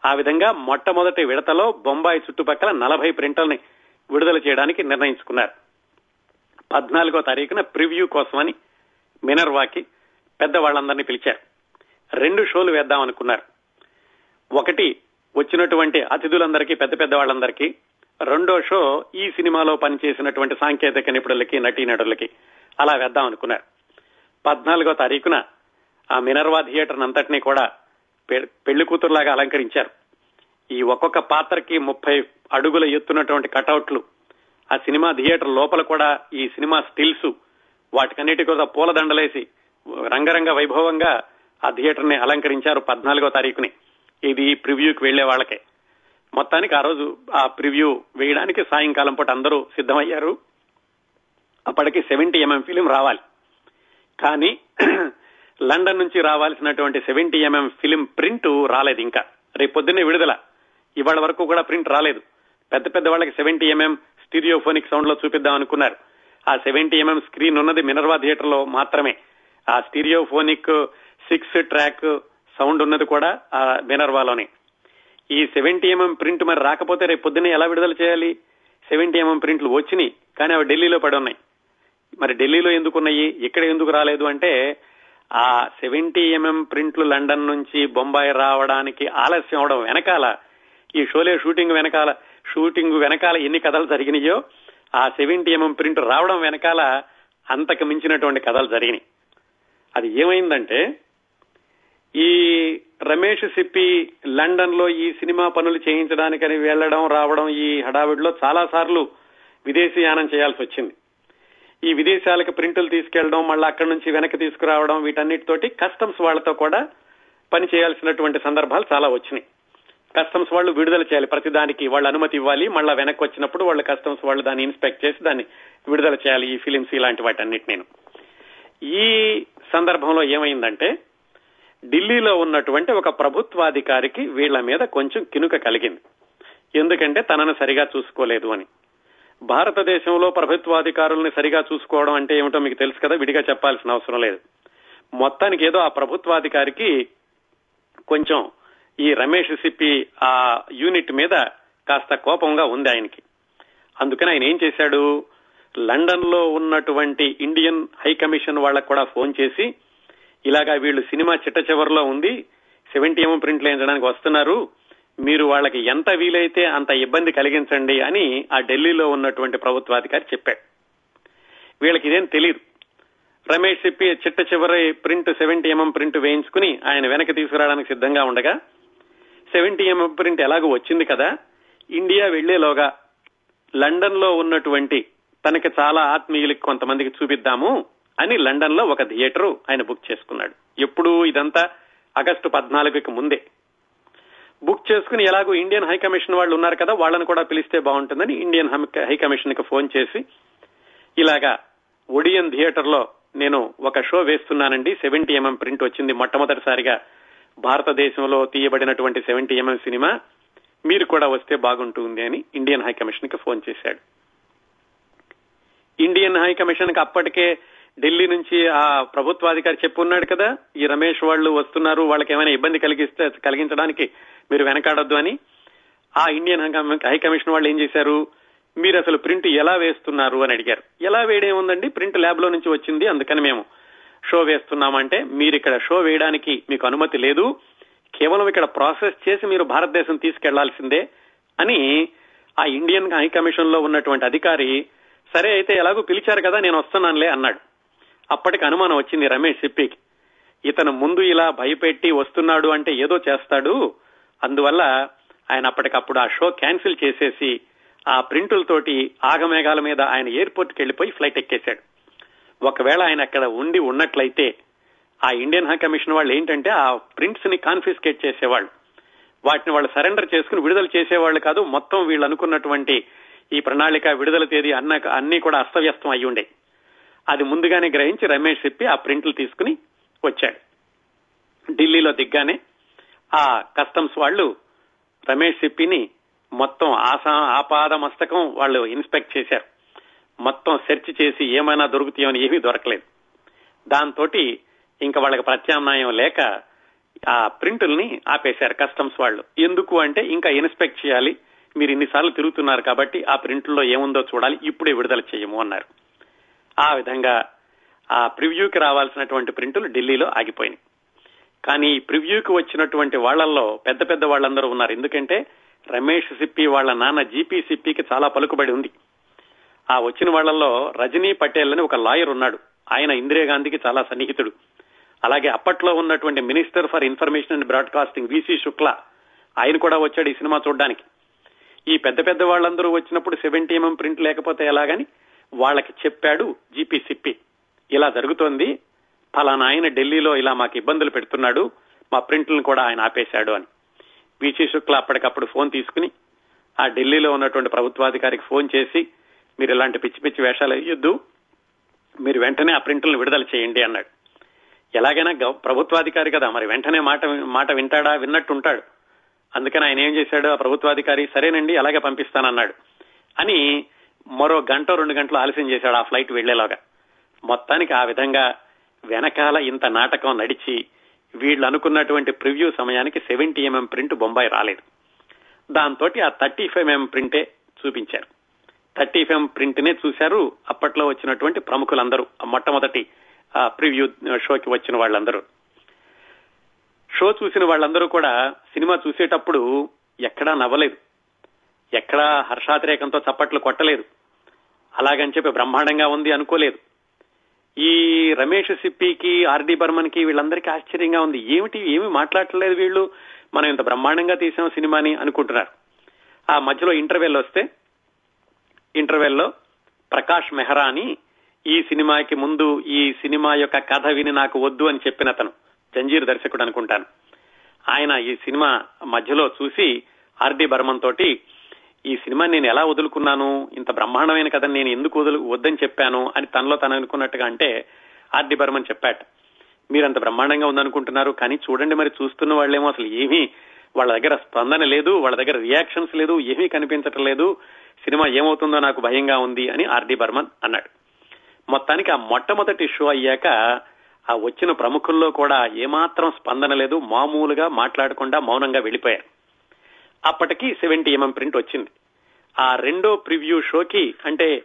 ఆ విధంగా మొట్టమొదటి విడతలో బొంబాయి చుట్టుపక్కల నలభై ప్రింటల్ని విడుదల చేయడానికి నిర్ణయించుకున్నారు. పద్నాలుగో తారీఖున ప్రివ్యూ కోసమని మినర్వాకి పెద్దవాళ్ళందరినీ పిలిచారు. రెండు షోలు వేద్దాం అనుకున్నారు ఒకటి వచ్చినటువంటి అతిథులందరికీ పెద్ద పెద్ద వాళ్ళందరికీ రెండో షో ఈ సినిమాలో పనిచేసినటువంటి సాంకేతిక నిపుణులకి నటీనటులకి అలా వేద్దాం అనుకున్నారు పద్నాలుగో తారీఖున ఆ మినర్వా థియేటర్ అంతటినీ కూడా పెళ్ళి కూతురులాగా అలంకరించారు. ఈ ఒక్కొక్క పాత్రకి ముప్పై అడుగుల ఎత్తున్నటువంటి కటౌట్లు ఆ సినిమా థియేటర్ లోపల కూడా ఈ సినిమా స్టిల్స్ వాటికన్నిటి కూడా పూలదండలేసి రంగరంగ వైభవంగా ఆ థియేటర్ని అలంకరించారు పద్నాలుగో తారీఖుని. ఇది ప్రివ్యూకి వెళ్ళే వాళ్ళకే. మొత్తానికి ఆ రోజు ఆ ప్రివ్యూ వేయడానికి సాయంకాలం పూట అందరూ సిద్ధమయ్యారు. అప్పటికి సెవెంటీ ఎంఎం ఫిలిం రావాలి. కానీ లండన్ నుంచి రావాల్సినటువంటి సెవెంటీ ఎంఎం ఫిలిం ప్రింట్ రాలేదు ఇంకా. రేపు పొద్దున్నే విడుదల. ఇవాళ వరకు కూడా ప్రింట్ రాలేదు. పెద్ద పెద్ద వాళ్ళకి సెవెంటీ ఎంఎం స్టీరియోఫోనిక్ సౌండ్లో చూపిద్దాం అనుకున్నారు. ఆ సెవెంటీ ఎంఎం స్క్రీన్ ఉన్నది మినర్వా థియేటర్లో మాత్రమే. ఆ స్టీరియోఫోనిక్ సిక్స్ ట్రాక్ సౌండ్ ఉన్నది కూడా ఆ మినర్వాలోనే. ఈ సెవెంటీ ఎంఎం ప్రింట్ మరి రాకపోతే రేపు పొద్దున్నే ఎలా విడుదల చేయాలి? సెవెంటీ ఎంఎం ప్రింట్లు వచ్చినాయి కానీ అవి ఢిల్లీలో పడి ఉన్నాయి. మరి ఢిల్లీలో ఎందుకున్నాయి ఇక్కడ ఎందుకు రాలేదు అంటే ఆ సెవెంటీ ఎంఎం ప్రింట్లు లండన్ నుంచి బొంబాయి రావడానికి ఆలస్యం అవడం వెనకాల ఈ షోలే షూటింగ్ వెనకాల షూటింగ్ వెనకాల ఎన్ని కథలు జరిగినాయో ఆ సెవెంటీ ఎంఎం ప్రింట్ రావడం వెనకాల అంతకు మించినటువంటి కథలు జరిగినాయి. అది ఏమైందంటే ఈ రమేష్ సిప్పి లండన్లో ఈ సినిమా పనులు చేయించడానికని వెళ్ళడం రావడం ఈ హడావిడిలో చాలా సార్లు విదేశీయానం చేయాల్సి వచ్చింది. ఈ విదేశాలకు ప్రింటులు తీసుకెళ్ళడం మళ్ళీ అక్కడి నుంచి వెనక్కి తీసుకురావడం వీటన్నిటితోటి కస్టమ్స్ వాళ్ళతో కూడా పని చేయాల్సినటువంటి సందర్భాలు చాలా వచ్చినాయి. కస్టమ్స్ వాళ్ళు విడుదల చేయాలి. ప్రతిదానికి వాళ్ళు అనుమతి ఇవ్వాలి. మళ్ళీ వెనక్కి వచ్చినప్పుడు వాళ్ళు కస్టమ్స్ వాళ్ళు దాన్ని ఇన్స్పెక్ట్ చేసి దాన్ని విడుదల చేయాలి. ఈ ఫిలిమ్స్ ఇలాంటి వాటన్నిటి నేను. ఈ సందర్భంలో ఏమైందంటే ఢిల్లీలో ఉన్నటువంటి ఒక ప్రభుత్వాధికారికి వీళ్ళ మీద కొంచెం కినుక కలిగింది. ఎందుకంటే తనను సరిగా చూసుకోలేదు అని. భారతదేశంలో ప్రభుత్వాధికారుల్ని సరిగా చూసుకోవడం అంటే ఏమిటో మీకు తెలుసు కదా విడిగా చెప్పాల్సిన అవసరం లేదు. మొత్తానికి ఏదో ఆ ప్రభుత్వాధికారికి కొంచెం ఈ రమేష్ సిప్పి ఆ యూనిట్ మీద కాస్త కోపంగా ఉంది ఆయనకి. అందుకని ఆయన ఏం చేశాడు? లండన్లో ఉన్నటువంటి ఇండియన్ హై కమిషన్ వాళ్ళకు కూడా ఫోన్ చేసి ఇలాగా వీళ్ళు సినిమా చిట్ట చివరిలో ఉంది సెవెంటీ ఎంఎం ప్రింట్లు వేయించడానికి వస్తున్నారు మీరు వాళ్ళకి ఎంత వీలైతే అంత ఇబ్బంది కలిగించండి అని ఆ ఢిల్లీలో ఉన్నటువంటి ప్రభుత్వాధికారి చెప్పాడు. వీళ్ళకి ఇదేం తెలియదు రమేష్ చెప్పి చిట్ట చివరి ప్రింట్ సెవెంటీ ఎంఎం ప్రింట్ వేయించుకుని ఆయన వెనక్కి తీసుకురావడానికి సిద్ధంగా ఉండగా సెవెంటీ ఎంఎం ప్రింట్ ఎలాగో వచ్చింది కదా? ఇండియా వెళ్ళేలోగా లండన్లో ఉన్నటువంటి తనకి చాలా ఆత్మీయులకి కొంతమందికి చూపిద్దాము అని లండన్లో ఒక థియేటర్ ఆయన బుక్ చేసుకున్నాడు. ఎప్పుడు ఇదంతా ఆగస్టు పద్నాలుగుకి ముందే. బుక్ చేసుకుని ఎలాగో ఇండియన్ హై కమిషన్ వాళ్ళు ఉన్నారు కదా వాళ్ళని కూడా పిలిస్తే బాగుంటుందని ఇండియన్ హై కమిషన్కి ఫోన్ చేసి ఇలాగా ఒడియన్ థియేటర్లో నేను ఒక షో వేస్తున్నానండి సెవెంటీ ఎంఎం ప్రింట్ వచ్చింది మొట్టమొదటిసారిగా భారతదేశంలో తీయబడినటువంటి సెవెంటీ ఎంఎం సినిమా మీరు కూడా వస్తే బాగుంటుంది అని ఇండియన్ హై కమిషన్కి ఫోన్ చేశాడు. ఇండియన్ హై కమిషన్కి అప్పటికే ఢిల్లీ నుంచి ఆ ప్రభుత్వాధికారి చెప్పున్నాడు కదా ఈ రమేష్ వాళ్ళు వస్తున్నారు వాళ్ళకి ఏమైనా ఇబ్బంది కలిగిస్తే కలిగించడానికి మీరు వెనకాడొద్దు అని. ఆ ఇండియన్ హై కమిషన్ వాళ్ళు ఏం చేశారు? మీరు అసలు ప్రింట్ ఎలా వేస్తున్నారు అని అడిగారు. ఎలా వేయడం ఉందండి ప్రింట్ ల్యాబ్లో నుంచి వచ్చింది అందుకని మేము షో వేస్తున్నామంటే మీరు ఇక్కడ షో వేయడానికి మీకు అనుమతి లేదు. కేవలం ఇక్కడ ప్రాసెస్ చేసి మీరు భారతదేశం తీసుకెళ్ళాల్సిందే అని ఆ ఇండియన్ హై కమిషన్లో ఉన్నటువంటి అధికారి సరే అయితే ఎలాగో పిలిచారు కదా నేను వస్తున్నానులే అన్నాడు. అప్పటికి అనుమానం వచ్చింది రమేష్ సిప్పికి. ఇతను ముందు ఇలా భయపెట్టి వస్తున్నాడు అంటే ఏదో చేస్తాడు. అందువల్ల ఆయన అప్పటికప్పుడు ఆ షో క్యాన్సిల్ చేసేసి ఆ ప్రింటులతోటి ఆగమేఘాల మీద ఆయన ఎయిర్పోర్ట్కి వెళ్ళిపోయి ఫ్లైట్ ఎక్కేశాడు. ఒకవేళ ఆయన అక్కడ ఉండి ఉన్నట్లయితే ఆ ఇండియన్ హై కమిషన్ వాళ్ళు ఏంటంటే ఆ ప్రింట్స్ని కాన్ఫిస్కేట్ చేసేవాళ్ళు. వాటిని వాళ్ళు సరెండర్ చేసుకుని విడుదల చేసేవాళ్ళు కాదు మొత్తం వీళ్ళు అనుకున్నటువంటి ఈ ప్రణాళిక విడుదల తేదీ అన్న అన్ని కూడా అస్తవ్యస్తం అయి ఉండే. అది ముందుగానే గ్రహించి రమేష్ చెప్పి ఆ ప్రింట్లు తీసుకుని వచ్చాడు. ఢిల్లీలో దిగ్గానే ఆ కస్టమ్స్ వాళ్ళు రమేష్ సిప్పిని మొత్తం ఆసా ఆపాద మస్తకం వాళ్ళు ఇన్స్పెక్ట్ చేశారు. మొత్తం సెర్చ్ చేసి ఏమైనా దొరుకుతాయని ఏమీ దొరకలేదు. దాంతో ఇంకా వాళ్ళకి ప్రత్యామ్నాయం లేక ఆ ప్రింటుల్ని ఆపేశారు కస్టమ్స్ వాళ్ళు. ఎందుకు అంటే ఇంకా ఇన్స్పెక్ట్ చేయాలి. మీరు ఇన్నిసార్లు తిరుగుతున్నారు కాబట్టి ఆ ప్రింట్లో ఏముందో చూడాలి. ఇప్పుడే విడుదల చేయము అన్నారు. ఆ విధంగా ఆ ప్రివ్యూకి రావాల్సినటువంటి ప్రింటులు ఢిల్లీలో ఆగిపోయినాయి. కానీ ప్రివ్యూకి వచ్చినటువంటి వాళ్ళలో పెద్ద పెద్ద వాళ్ళందరూ ఉన్నారు. ఎందుకంటే రమేష్ సిప్పి వాళ్ళ నాన్న జీపీ సిప్పికి చాలా పలుకుబడి ఉంది. ఆ వచ్చిన వాళ్ళలో రజనీ పటేల్ అని ఒక లాయర్ ఉన్నాడు. ఆయన ఇందిరాగాంధీకి చాలా సన్నిహితుడు. అలాగే అప్పట్లో ఉన్నటువంటి minister for information and broadcasting V C Shukla ఆయన కూడా వచ్చాడు ఈ సినిమా చూడడానికి. ఈ పెద్ద పెద్ద వాళ్ళందరూ వచ్చినప్పుడు సెవెంటీ ఎంఎం ప్రింట్ లేకపోతే ఎలాగని వాళ్ళకి చెప్పాడు జీపీ సిప్పి. ఇలా జరుగుతోంది ఫలానా ఆయన ఢిల్లీలో ఇలా మాకు ఇబ్బందులు పెడుతున్నాడు మా ప్రింట్లను కూడా ఆయన ఆపేశాడు అని. విసి శుక్ల అప్పటికప్పుడు ఫోన్ తీసుకుని ఆ ఢిల్లీలో ఉన్నటువంటి ప్రభుత్వాధికారికి ఫోన్ చేసి మీరు ఇలాంటి పిచ్చి పిచ్చి వేషాలు వేయొద్దు. మీరు వెంటనే ఆ ప్రింట్లను విడుదల చేయండి అన్నాడు. ఎలాగైనా ప్రభుత్వాధికారి కదా మరి వెంటనే మాట మాట వింటాడా? విన్నట్టు ఉంటాడు అందుకని ఆయన ఏం చేశాడు? ఆ ప్రభుత్వాధికారి సరేనండి అలాగే పంపిస్తానన్నాడు. అని మరో గంట రెండు గంటలు ఆలస్యం చేశాడు ఆ ఫ్లైట్ వెళ్ళేలాగా మొత్తానికి ఆ విధంగా వెనకాల ఇంత నాటకం నడిచి వీళ్ళు అనుకున్నటువంటి ప్రివ్యూ సమయానికి సెవెంటీ ఎంఎం ప్రింట్ బొంబాయి రాలేదు. దాంతో ఆ థర్టీ ఫైవ్ ఎంఎం ప్రింటే చూపించారు. థర్టీ ఫైవ్ ప్రింట్ నే చూశారు. అప్పట్లో వచ్చినటువంటి ప్రముఖులందరూ మొట్టమొదటి ప్రివ్యూ షోకి వచ్చిన వాళ్ళందరూ. షో చూసిన వాళ్ళందరూ కూడా సినిమా చూసేటప్పుడు ఎక్కడా నవ్వలేదు. ఎక్కడా హర్షాతిరేకంతో చప్పట్లు కొట్టలేదు. అలాగని చెప్పి బ్రహ్మాండంగా ఉంది అనుకోలేదు. ఈ రమేష్ సిప్పికి ఆర్డి బర్మన్కి వీళ్ళందరికీ ఆశ్చర్యంగా ఉంది. ఏమిటి ఏమి మాట్లాడలేదు వీళ్ళు? మనం ఇంత బ్రహ్మాండంగా తీసాం సినిమాని అనుకుంటున్నారు. ఆ మధ్యలో ఇంటర్వెల్ వస్తే ఇంటర్వెల్లో ప్రకాష్ మెహ్రా అని ఈ సినిమాకి ముందు ఈ సినిమా యొక్క కథ విని నాకు వద్దు అని చెప్పిన అతను జంజీర్ దర్శకుడు అనుకుంటాను. ఆయన ఈ సినిమా మధ్యలో చూసి ఆర్డి బర్మన్ తోటి ఈ సినిమా నేను ఎలా వదులుకున్నాను? ఇంత బ్రహ్మాండమైన కథ నేను ఎందుకు వదులు వద్దని చెప్పాను? అని తనలో తను అనుకున్నట్టుగా అంటే ఆర్డి బర్మన్ చెప్పాట. మీరంత బ్రహ్మాండంగా ఉందనుకుంటున్నారు కానీ చూడండి మరి చూస్తున్న వాళ్ళేమో అసలు ఏమీ వాళ్ళ దగ్గర స్పందన లేదు వాళ్ళ దగ్గర రియాక్షన్స్ లేదు ఏమీ కనిపించటం లేదు. సినిమా ఏమవుతుందో నాకు భయంగా ఉంది అని ఆర్డి బర్మన్ అన్నాడు. మొత్తానికి ఆ మొట్టమొదటి షో అయ్యాక ఆ వచ్చిన ప్రముఖుల్లో కూడా ఏమాత్రం స్పందన లేదు మామూలుగా మాట్లాడకుండా మౌనంగా వెళ్ళిపోయారు. అప్పటికి సెవెంటీ ఎంఎం ప్రింట్ వచ్చింది. ఆ రెండో ప్రివ్యూ షోకి అంటే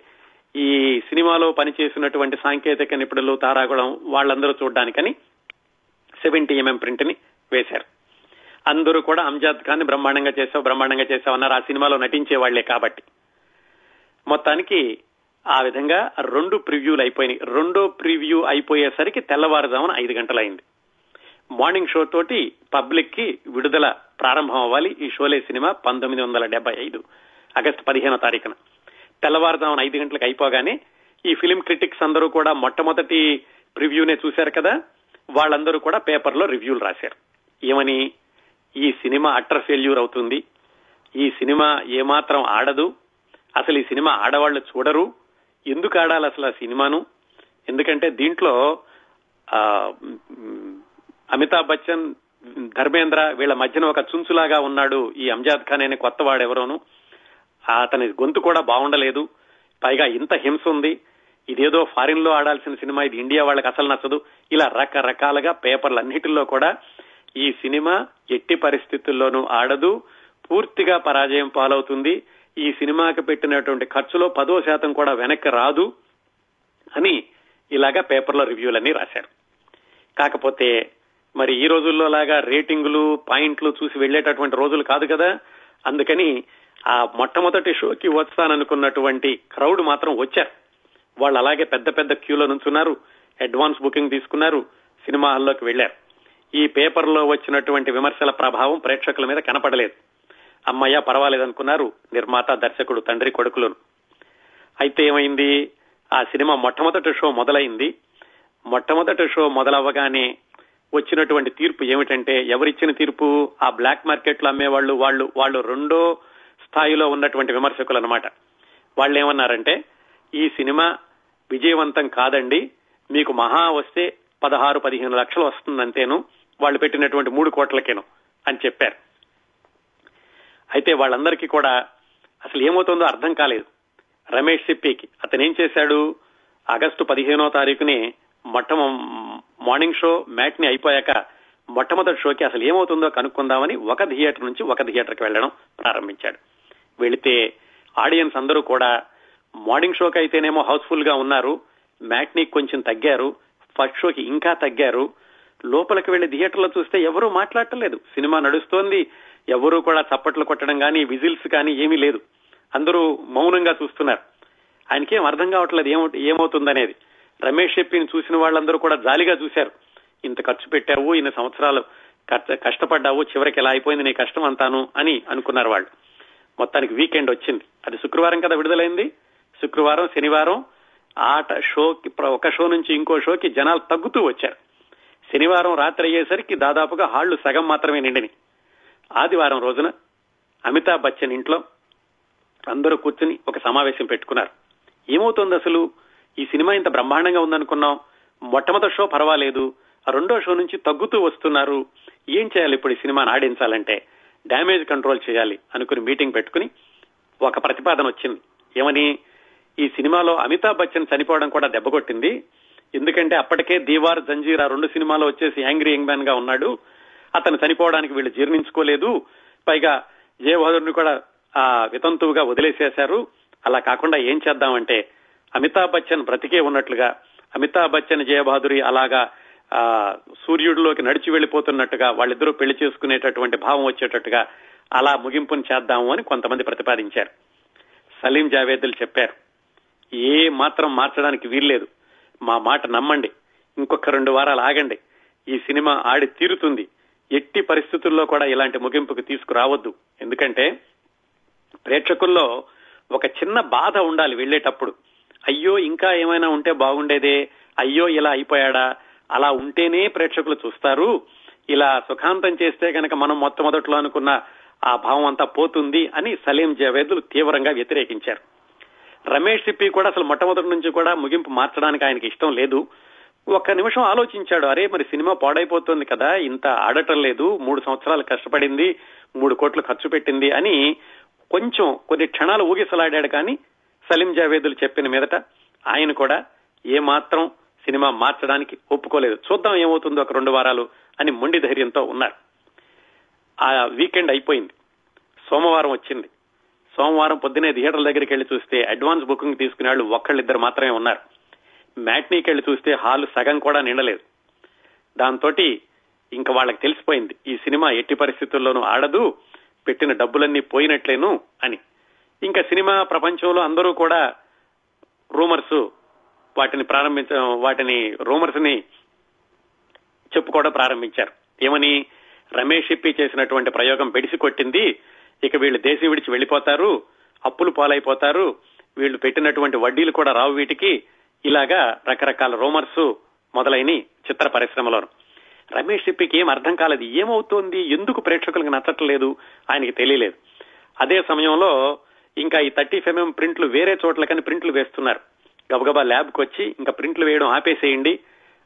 ఈ సినిమాలో పనిచేసినటువంటి సాంకేతిక నిపుణులు తారాగుళం వాళ్ళందరూ చూడడానికని సెవెంటీ ఎంఎం ప్రింట్ని వేశారు. అందరూ కూడా అంజాద్ ఖాన్ బ్రహ్మాండంగా చేసావు బ్రహ్మాండంగా చేసావు అన్నారు ఆ సినిమాలో నటించే వాళ్ళే కాబట్టి. మొత్తానికి ఆ విధంగా రెండు ప్రివ్యూలు అయిపోయినాయి. రెండో ప్రివ్యూ అయిపోయేసరికి తెల్లవారుజామున ఐదు గంటలైంది. మార్నింగ్ షో తోటి పబ్లిక్కి విడుదల ప్రారంభం అవ్వాలి. ఈ షోలే సినిమా పంతొమ్మిది వందల డెబ్బై ఐదు ఆగస్టు పదిహేనో తారీఖున. తెల్లవారుజామున ఐదు గంటలకు అయిపోగానే ఈ ఫిలిం క్రిటిక్స్ అందరూ కూడా మొట్టమొదటి ప్రివ్యూనే చూశారు కదా? వాళ్ళందరూ కూడా పేపర్లో రివ్యూలు రాశారు. ఏమని? ఈ సినిమా అట్టర్ ఫెయిల్యూర్ అవుతుంది. ఈ సినిమా ఏమాత్రం ఆడదు. అసలు ఈ సినిమా ఆడవాళ్ళు చూడరు. ఎందుకు ఆడాలి అసలు ఆ సినిమాను? ఎందుకంటే దీంట్లో అమితాబ్ బచ్చన్ ధర్మేంద్ర వీళ్ళ మధ్యన ఒక చుంచులాగా ఉన్నాడు ఈ అంజాద్ ఖాన్ అనే కొత్త వాడెవరోను. అతని గొంతు కూడా బాగుండలేదు. పైగా ఇంత హింస ఉంది. ఇదేదో ఫారిన్లో ఆడాల్సిన సినిమా ఇది ఇండియా వాళ్ళకి అసలు నచ్చదు. ఇలా రకరకాలుగా పేపర్లు అన్నిటిలో కూడా ఈ సినిమా ఎట్టి పరిస్థితుల్లోనూ ఆడదు పూర్తిగా పరాజయం పాలవుతుంది. ఈ సినిమాకి పెట్టినటువంటి ఖర్చులో పదో శాతం కూడా వెనక్కి రాదు అని ఇలాగా పేపర్లో రివ్యూలన్నీ రాశారు. కాకపోతే మరి ఈ రోజుల్లో లాగా రేటింగులు పాయింట్లు చూసి వెళ్ళేటటువంటి రోజులు కాదు కదా. అందుకని ఆ మొట్టమొదటి షోకి వస్తాననుకున్నటువంటి క్రౌడ్ మాత్రం వచ్చారు. వాళ్ళు అలాగే పెద్ద పెద్ద క్యూలో నుంచున్నారు అడ్వాన్స్ బుకింగ్ తీసుకున్నారు సినిమా హాల్లోకి వెళ్ళారు ఈ పేపర్లో వచ్చినటువంటి విమర్శల ప్రభావం ప్రేక్షకుల మీద కనపడలేదు. అమ్మయ్య పర్వాలేదనుకున్నారు. నిర్మాత దర్శకుడు తండ్రి కొడుకులను. అయితే ఏమైంది? ఆ సినిమా మొట్టమొదటి షో మొదలైంది. మొట్టమొదటి షో మొదలవ్వగానే వచ్చినటువంటి తీర్పు ఏమిటంటే ఎవరిచ్చిన తీర్పు? ఆ బ్లాక్ మార్కెట్లో అమ్మేవాళ్ళు వాళ్ళు వాళ్ళు రెండో స్థాయిలో ఉన్నటువంటి విమర్శకులు అనమాట వాళ్ళు ఏమన్నారంటే ఈ సినిమా విజయవంతం కాదండి. మీకు మహా వస్తే పదహారు పదిహేను లక్షలు వస్తుందంతేను. వాళ్ళు పెట్టినటువంటి మూడు కోట్లకేను అని చెప్పారు. అయితే వాళ్ళందరికీ కూడా అసలు ఏమవుతుందో అర్థం కాలేదు. రమేష్ సిప్పికి అతనేం చేశాడు? ఆగస్టు పదిహేనో తారీఖుని మొట్టమ మార్నింగ్ షో మ్యాట్ని అయిపోయాక మొట్టమొదటి షోకి అసలు ఏమవుతుందో కనుక్కుందామని ఒక థియేటర్ నుంచి ఒక థియేటర్కి వెళ్ళడం ప్రారంభించాడు. వెళితే ఆడియన్స్ అందరూ కూడా మార్నింగ్ షోకి అయితేనేమో హౌస్ఫుల్గా ఉన్నారు మ్యాట్ని కొంచెం తగ్గారు ఫస్ట్ షోకి ఇంకా తగ్గారు లోపలికి వెళ్ళి థియేటర్లో చూస్తే ఎవరూ మాట్లాడటం లేదు సినిమా నడుస్తోంది. ఎవరూ కూడా చప్పట్లు కొట్టడం కానీ విజిల్స్ కానీ ఏమీ లేదు. అందరూ మౌనంగా చూస్తున్నారు. ఆయనకేం అర్థం కావట్లేదు ఏమవుతుందనేది. రమేష్ చెప్పిని చూసిన వాళ్ళందరూ కూడా జాలిగా చూశారు. ఇంత ఖర్చు పెట్టావు ఇన్ని సంవత్సరాలు కష్టపడ్డావు చివరికి ఎలా అయిపోయింది నీ కష్టం అంతాను అని అనుకున్నారు వాళ్ళు. మొత్తానికి వీకెండ్ వచ్చింది. అది శుక్రవారం కదా విడుదలైంది. శుక్రవారం శనివారం ఆట షోకి ఒక షో నుంచి ఇంకో షోకి జనాలు తగ్గుతూ వచ్చారు. శనివారం రాత్రి అయ్యేసరికి దాదాపుగా హాళ్ళు సగం మాత్రమే నిండిని ఆదివారం రోజున అమితాబ్ బచ్చన్ ఇంట్లో అందరూ కూర్చుని ఒక సమావేశం పెట్టుకున్నారు. ఏమవుతుంది అసలు? ఈ సినిమా ఇంత బ్రహ్మాండంగా ఉందనుకున్నాం. మొట్టమొదటి షో పర్వాలేదు. రెండో షో నుంచి తగ్గుతూ వస్తున్నారు. ఏం చేయాలి ఇప్పుడు ఈ సినిమాని ఆడించాలంటే? డ్యామేజ్ కంట్రోల్ చేయాలి అనుకుని మీటింగ్ పెట్టుకుని ఒక ప్రతిపాదన వచ్చింది. ఏమని? ఈ సినిమాలో అమితాబ్ బచ్చన్ చనిపోవడం కూడా దెబ్బకొట్టింది ఎందుకంటే అప్పటికే దీవార్ జంజీర్ ఆ రెండు సినిమాలు వచ్చేసి యాంగ్రీ యంగ్ మ్యాన్గా ఉన్నాడు. అతను చనిపోవడానికి వీళ్ళు జీర్ణించుకోలేదు. పైగా జయబహదూర్ని కూడా ఆ వితంతువుగా వదిలేసేశారు. అలా కాకుండా ఏం చేద్దామంటే అమితాబ్ బచ్చన్ బ్రతికే ఉన్నట్లుగా అమితాబ్ బచ్చన్ జయబహదూరి అలాగా ఆ సూర్యుడిలోకి నడిచి వెళ్ళిపోతున్నట్టుగా వాళ్ళిద్దరూ పెళ్ళి చేసుకునేటటువంటి భావం వచ్చేటట్టుగా అలా ముగింపుని చేద్దాము అని కొంతమంది ప్రతిపాదించారు. సలీం జావేద్లు చెప్పారు. ఏ మాత్రం మార్చడానికి వీల్లేదు. మా మాట నమ్మండి. ఇంకొక రెండు వారాలు ఆగండి. ఈ సినిమా ఆడి తీరుతుంది. ఎట్టి పరిస్థితుల్లో కూడా ఇలాంటి ముగింపుకు తీసుకురావద్దు. ఎందుకంటే ప్రేక్షకుల్లో ఒక చిన్న బాధ ఉండాలి వెళ్ళేటప్పుడు అయ్యో ఇంకా ఏమైనా ఉంటే బాగుండేదే. అయ్యో ఇలా అయిపోయాడా? అలా ఉంటేనే ప్రేక్షకులు చూస్తారు. ఇలా సుఖాంతం చేస్తే కనుక మనం మొట్టమొదట్లో అనుకున్న ఆ భావం అంతా పోతుంది అని సలీం జవేదులు తీవ్రంగా వ్యతిరేకించారు. రమేష్ సిప్పి కూడా అసలు మొట్టమొదటి నుంచి కూడా ముగింపు మార్చడానికి ఆయనకి ఇష్టం లేదు. ఒక్క నిమిషం ఆలోచించాడు అరే మరి సినిమా పాడైపోతుంది కదా ఇంత ఆడటం లేదు మూడు సంవత్సరాలు కష్టపడింది మూడు కోట్లు ఖర్చు పెట్టింది అని కొంచెం కొన్ని క్షణాలు ఊగిసలాడాడు కానీ సలీం జావేదులు చెప్పిన మీదట ఆయన కూడా ఏ మాత్రం సినిమా మార్చడానికి ఒప్పుకోలేదు. చూద్దాం ఏమవుతుందో ఒక రెండు వారాలు అని మొండి ధైర్యంతో ఉన్నారు. ఆ వీకెండ్ అయిపోయింది. సోమవారం వచ్చింది. సోమవారం పొద్దునే థియేటర్ దగ్గరికి వెళ్ళి చూస్తే అడ్వాన్స్ బుకింగ్ తీసుకునే వాళ్ళు ఒక్కళ్ళిద్దరు మాత్రమే ఉన్నారు. మ్యాట్నీకి వెళ్ళి చూస్తే హాల్ సగం కూడా నిండలేదు. దాంతో ఇంకా వాళ్ళకి తెలిసిపోయింది ఈ సినిమా ఎట్టి పరిస్థితుల్లోనూ ఆడదు పెట్టిన డబ్బులన్నీ పోయినట్లేను అని. ఇంకా సినిమా ప్రపంచంలో అందరూ కూడా రూమర్స్ వాటిని ప్రారంభించ వాటిని రూమర్స్ని చెప్పుకోవడం ప్రారంభించారు. ఏమని? రమేష్ ఇప్పి చేసినటువంటి ప్రయోగం బెడిసి కొట్టింది ఇక వీళ్ళు దేశం విడిచి వెళ్ళిపోతారు అప్పులు పాలైపోతారు వీళ్ళు పెట్టినటువంటి వడ్డీలు కూడా రావు వీటికి. ఇలాగా రకరకాల రూమర్స్ మొదలైన చిత్ర పరిశ్రమలోను. రమేష్ సిప్పికి ఏం అర్థం కాలేదు. ఏమవుతోంది? ఎందుకు ప్రేక్షకులకు నచ్చట్లేదు? ఆయనకి తెలియలేదు. అదే సమయంలో ఇంకా ఈ థర్టీ ఫైవ్ ప్రింట్లు వేరే చోట్లకని ప్రింట్లు వేస్తున్నారు. గబగబా ల్యాబ్కి వచ్చి ఇంకా ప్రింట్లు వేయడం ఆపేసేయండి.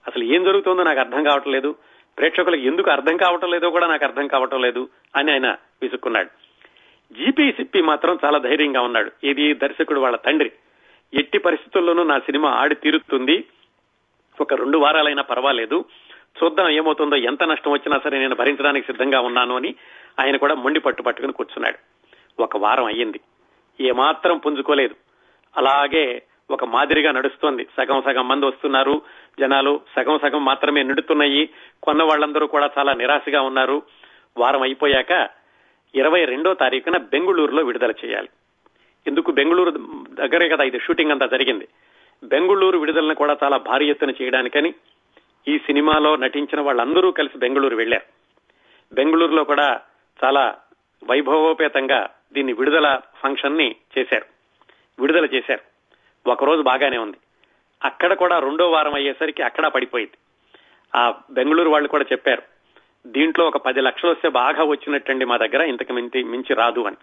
అసలు ఏం జరుగుతుందో నాకు అర్థం కావట్లేదు. ప్రేక్షకులకు ఎందుకు అర్థం కావటం లేదో కూడా నాకు అర్థం కావటం లేదు అని ఆయన విసుక్కున్నాడు. జీపీ సిప్పి మాత్రం చాలా ధైర్యంగా ఉన్నాడు. ఇది దర్శకుడు వాళ్ళ తండ్రి. ఎట్టి పరిస్థితుల్లోనూ నా సినిమా ఆడి తీరుతుంది. ఒక రెండు వారాలైనా పర్వాలేదు. చూద్దాం ఏమవుతుందో ఎంత నష్టం వచ్చినా సరే నేను భరించడానికి సిద్ధంగా ఉన్నాను అని ఆయన కూడా మొండి పట్టు పట్టుకుని కూర్చున్నాడు. ఒక వారం అయ్యింది. ఏమాత్రం పుంజుకోలేదు. అలాగే ఒక మాదిరిగా నడుస్తోంది. సగం సగం మంది వస్తున్నారు. జనాలు సగం సగం మాత్రమే నిండుతున్నాయి. కొన్న వాళ్ళందరూ కూడా చాలా నిరాశగా ఉన్నారు. వారం అయిపోయాక ఇరవై రెండో తారీఖున బెంగుళూరులో విడుదల చేయాలి. ఎందుకు బెంగళూరు దగ్గరే కదా ఇది షూటింగ్ అంతా జరిగింది. బెంగుళూరు విడుదలను కూడా చాలా భారీ ఎత్తున చేయడానికని ఈ సినిమాలో నటించిన వాళ్ళందరూ కలిసి బెంగళూరు వెళ్ళారు బెంగళూరులో కూడా చాలా వైభవోపేతంగా దీన్ని విడుదల ఫంక్షన్ని చేశారు. విడుదల చేశారు. ఒకరోజు బాగానే ఉంది. అక్కడ కూడా రెండో వారం అయ్యేసరికి అక్కడ పడిపోయింది. ఆ బెంగళూరు వాళ్ళు కూడా చెప్పారు దీంట్లో ఒక పది లక్షలు వస్తే బాగా వచ్చినట్టండి మా దగ్గర ఇంతకు మించి మించి రాదు అని.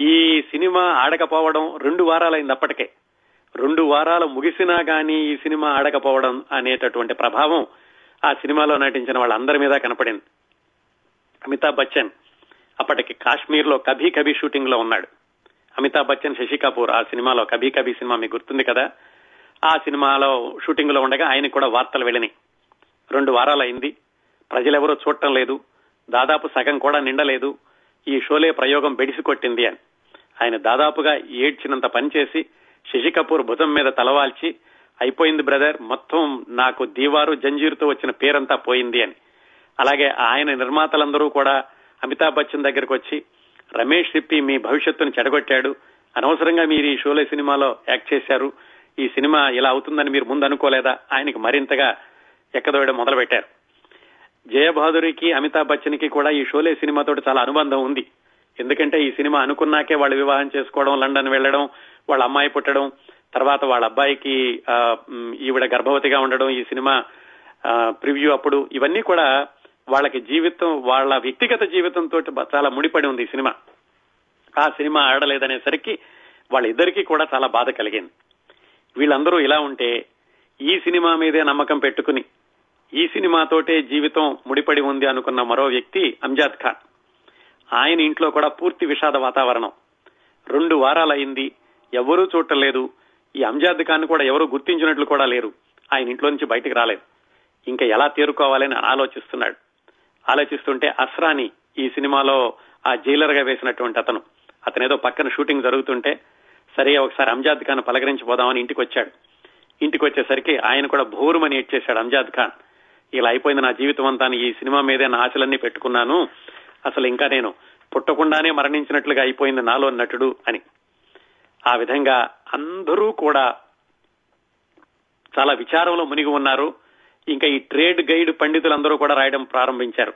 ఈ సినిమా ఆడకపోవడం రెండు వారాలైంది అప్పటికే రెండు వారాలు ముగిసినా కానీ ఈ సినిమా ఆడకపోవడం అనేటటువంటి ప్రభావం ఆ సినిమాలో నటించిన వాళ్ళందరి మీద కనపడింది. అమితాబ్ బచ్చన్ అప్పటికి కాశ్మీర్లో కభీ కభీ షూటింగ్లో ఉన్నాడు. అమితాబ్ బచ్చన్ శశి కపూర్ ఆ సినిమాలో కభీ కభీ సినిమా మీకు గుర్తుంది కదా? ఆ సినిమాలో షూటింగ్లో ఉండగా ఆయన కూడా వార్తలు వెళ్ళినాయి. రెండు వారాలు అయింది ప్రజలెవరూ చూడటం లేదు. దాదాపు సగం కూడా నిండలేదు. ఈ షోలే ప్రయోగం బెడిసి కొట్టింది అని. ఆయన దాదాపుగా ఏడ్చినంత పనిచేసి శశి కపూర్ భుజం మీద తలవాల్చి అయిపోయింది బ్రదర్ మొత్తం నాకు దీవారు జంజీరుతో వచ్చిన పేరంతా పోయింది అని. అలాగే ఆయన నిర్మాతలందరూ కూడా అమితాబ్ బచ్చన్ దగ్గరకు వచ్చి రమేష్ సిప్పి మీ భవిష్యత్తును చెడగొట్టాడు. అనవసరంగా మీరు ఈ షోలే సినిమాలో యాక్ట్ చేశారు. ఈ సినిమా ఇలా అవుతుందని మీరు ముందు అనుకోలేదా ఆయనకి మరింతగా ఎక్కదోయడం మొదలు పెట్టారు జయబహాదురికి అమితాబ్ బచ్చన్కి కూడా ఈ షోలే సినిమాతో చాలా అనుబంధం ఉంది. ఎందుకంటే ఈ సినిమా అనుకున్నాకే వాళ్ళు వివాహం చేసుకోవడం లండన్ వెళ్ళడం వాళ్ళ అమ్మాయి పుట్టడం తర్వాత వాళ్ళ అబ్బాయికి ఈవిడ గర్భవతిగా ఉండడం ఈ సినిమా ప్రివ్యూ అప్పుడు ఇవన్నీ కూడా వాళ్ళకి జీవితం వాళ్ళ వ్యక్తిగత జీవితంతో చాలా ముడిపడి ఉంది ఈ సినిమా. ఆ సినిమా ఆడలేదనేసరికి వాళ్ళిద్దరికీ కూడా చాలా బాధ కలిగింది. వీళ్ళందరూ ఇలా ఉంటే ఈ సినిమా మీదే నమ్మకం పెట్టుకుని ఈ సినిమాతోటే జీవితం ముడిపడి ఉంది అనుకున్న మరో వ్యక్తి అంజాద్ ఖాన్. ఆయన ఇంట్లో కూడా పూర్తి విషాద వాతావరణం. రెండు వారాలైంది ఎవరూ చూడలేదు ఈ అంజాద్ ఖాన్ కూడా ఎవరూ గుర్తించినట్లు కూడా లేరు. ఆయన ఇంట్లో నుంచి బయటకు రాలేదు. ఇంకా ఎలా తేరుకోవాలని ఆలోచిస్తున్నాడు. ఆలోచిస్తుంటే అస్రాని ఈ సినిమాలో ఆ జైలర్గా వేసినటువంటి అతను. అతనేదో పక్కన షూటింగ్ జరుగుతుంటే సరే ఒకసారి అంజాద్ ఖాన్ పలకరించిపోదామని ఇంటికి వచ్చాడు ఇంటికి వచ్చేసరికి ఆయన కూడా భోరుమని ఏడ్చేశాడు అంజాద్ ఖాన్. ఇలా అయిపోయింది నా జీవితం అంతా ఈ సినిమా మీదే నా ఆశలన్నీ పెట్టుకున్నాను. అసలు ఇంకా నేను పుట్టకుండానే మరణించినట్లుగా అయిపోయింది నాలో నటుడు అని. ఆ విధంగా అందరూ కూడా చాలా విచారంలో మునిగి ఉన్నారు. ఇంకా ఈ ట్రేడ్ గైడ్ పండితులందరూ కూడా రాయడం ప్రారంభించారు.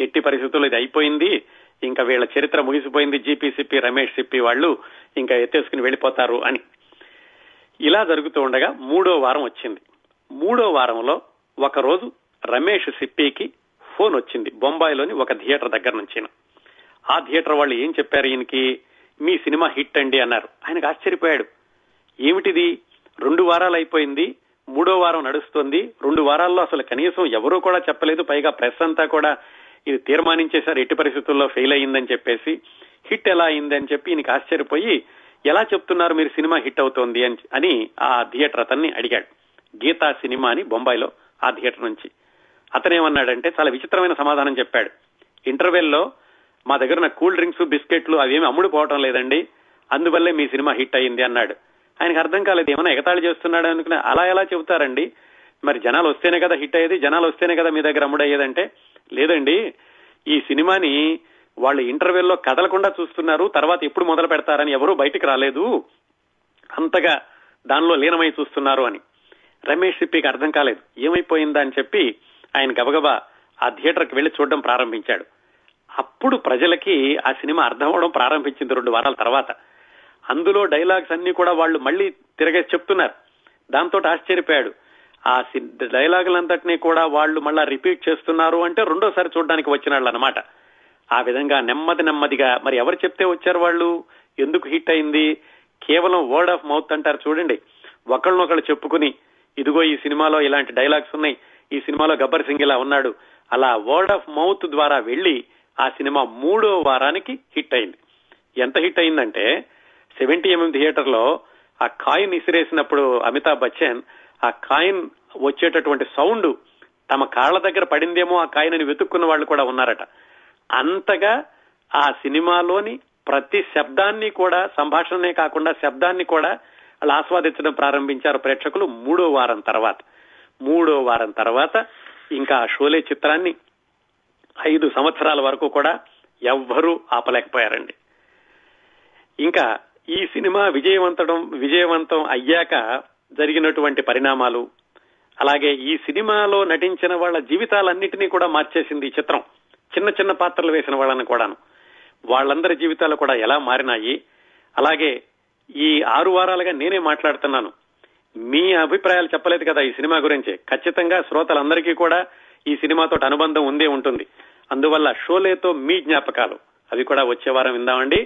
ఎట్టి పరిస్థితుల్లో ఇది అయిపోయింది. ఇంకా వీళ్ళ చరిత్ర ముగిసిపోయింది. జీపీ సిప్పి రమేష్ సిప్పి వాళ్ళు ఇంకా ఎత్తేసుకుని వెళ్ళిపోతారు అని. ఇలా జరుగుతూ ఉండగా మూడో వారం వచ్చింది. మూడో వారంలో ఒక రోజు రమేష్ సిప్పికి ఫోన్ వచ్చింది బొంబాయిలోని ఒక థియేటర్ దగ్గర నుంచి ఆ థియేటర్ వాళ్ళు ఏం చెప్పారు ఈయనకి? మీ సినిమా హిట్ అండి అన్నారు. ఆయనకు ఆశ్చర్యపోయాడు. ఏమిటిది? రెండు వారాలు అయిపోయింది మూడో వారం నడుస్తుంది రెండు వారాల్లో అసలు కనీసం ఎవరూ కూడా చెప్పలేదు పైగా ప్రెస్ అంతా కూడా ఇది తీర్మానించేశారు ఎట్టి పరిస్థితుల్లో ఫెయిల్ అయ్యిందని చెప్పేసి. హిట్ ఎలా అయింది అని చెప్పి ఈయనకి ఆశ్చర్యపోయి ఎలా చెప్తున్నారు మీరు సినిమా హిట్ అవుతోంది అని అని ఆ థియేటర్ అతన్ని అడిగాడు. గీతా సినిమా అని బొంబాయిలో ఆ థియేటర్ నుంచి. అతనేమన్నాడంటే చాలా విచిత్రమైన సమాధానం చెప్పాడు. ఇంటర్వెల్లో మా దగ్గర కూల్ డ్రింక్స్ బిస్కెట్లు అవేమి అమ్ముడు పోవటం లేదండి. అందువల్లే మీ సినిమా హిట్ అయ్యింది అన్నాడు. ఆయనకు అర్థం కాలేదు ఏమైనా ఎగతాళి చేస్తున్నాడు? అనుకుని అలా ఎలా చెబుతారండి? మరి జనాలు వస్తేనే కదా హిట్ అయ్యేది జనాలు వస్తేనే కదా మీ దగ్గర అమ్ముడయ్యేదంటే? లేదండి ఈ సినిమాని వాళ్ళు ఇంటర్వెల్లో కదలకుండా చూస్తున్నారు తర్వాత ఎప్పుడు మొదలు పెడతారని ఎవరూ బయటికి రాలేదు. అంతగా దానిలో లీనమై చూస్తున్నారు అని. రమేష్ సిప్పికి అర్థం కాలేదు. ఏమైపోయిందా అని చెప్పి ఆయన గబగబా ఆ థియేటర్కి వెళ్ళి చూడడం ప్రారంభించాడు. అప్పుడు ప్రజలకి ఆ సినిమా అర్థం అవడం ప్రారంభించింది రెండు వారాల తర్వాత. అందులో డైలాగ్స్ అన్ని కూడా వాళ్ళు మళ్ళీ తిరగేసి చెప్తున్నారు. దాంతో ఆశ్చర్యపోయాడు. ఆ డైలాగులంతటినీ కూడా వాళ్ళు మళ్ళా రిపీట్ చేస్తున్నారు అంటే రెండోసారి చూడడానికి వచ్చినాళ్ళు అనమాట ఆ విధంగా నెమ్మది నెమ్మదిగా మరి ఎవరు చెప్తే వచ్చారు వాళ్ళు? ఎందుకు హిట్ అయింది? కేవలం వర్డ్ ఆఫ్ మౌత్ అంటారు చూడండి. ఒకళ్ళనొకళ్ళు చెప్పుకుని ఇదిగో ఈ సినిమాలో ఇలాంటి డైలాగ్స్ ఉన్నాయి. ఈ సినిమాలో గబ్బర్ సింగ్ ఇలా ఉన్నాడు. అలా వర్డ్ ఆఫ్ మౌత్ ద్వారా వెళ్ళి ఆ సినిమా మూడో వారానికి హిట్ అయింది. ఎంత హిట్ అయిందంటే సెవెంటీ ఎంఎం థియేటర్లో ఆ కాయిన్ ఇసిరేసినప్పుడు అమితాబ్ బచ్చన్ ఆ కాయిన్ వచ్చేటటువంటి సౌండ్ తమ కాళ్ళ దగ్గర పడిందేమో ఆ కాయిన్ అని వెతుక్కున్న వాళ్ళు కూడా ఉన్నారట. అంతగా ఆ సినిమాలోని ప్రతి శబ్దాన్ని కూడా సంభాషణనే కాకుండా శబ్దాన్ని కూడా వాళ్ళు ఆస్వాదించడం ప్రారంభించారు ప్రేక్షకులు మూడో వారం తర్వాత. మూడో వారం తర్వాత ఇంకా షోలే చిత్రాన్ని ఐదు సంవత్సరాల వరకు కూడా ఎవ్వరూ ఆపలేకపోయారండి. ఇంకా ఈ సినిమా విజయవంతడం విజయవంతం అయ్యాక జరిగినటువంటి పరిణామాలు అలాగే ఈ సినిమాలో నటించిన వాళ్ళ జీవితాలన్నింటినీ కూడా మార్చేసింది ఈ చిత్రం. చిన్న చిన్న పాత్రలు వేసిన వాళ్ళని కూడాను. వాళ్ళందరి జీవితాలు కూడా ఎలా మారినాయి. అలాగే ఈ ఆరు వారాలుగా నేనే మాట్లాడుతున్నాను. మీ అభిప్రాయాలు చెప్పలేదు కదా ఈ సినిమా గురించి. ఖచ్చితంగా శ్రోతలందరికీ కూడా ఈ సినిమాతో అనుబంధం ఉందే ఉంటుంది. అందువల్ల షోలేతో మీ జ్ఞాపకాలు. అవి కూడా వచ్చే వారం విందామండి.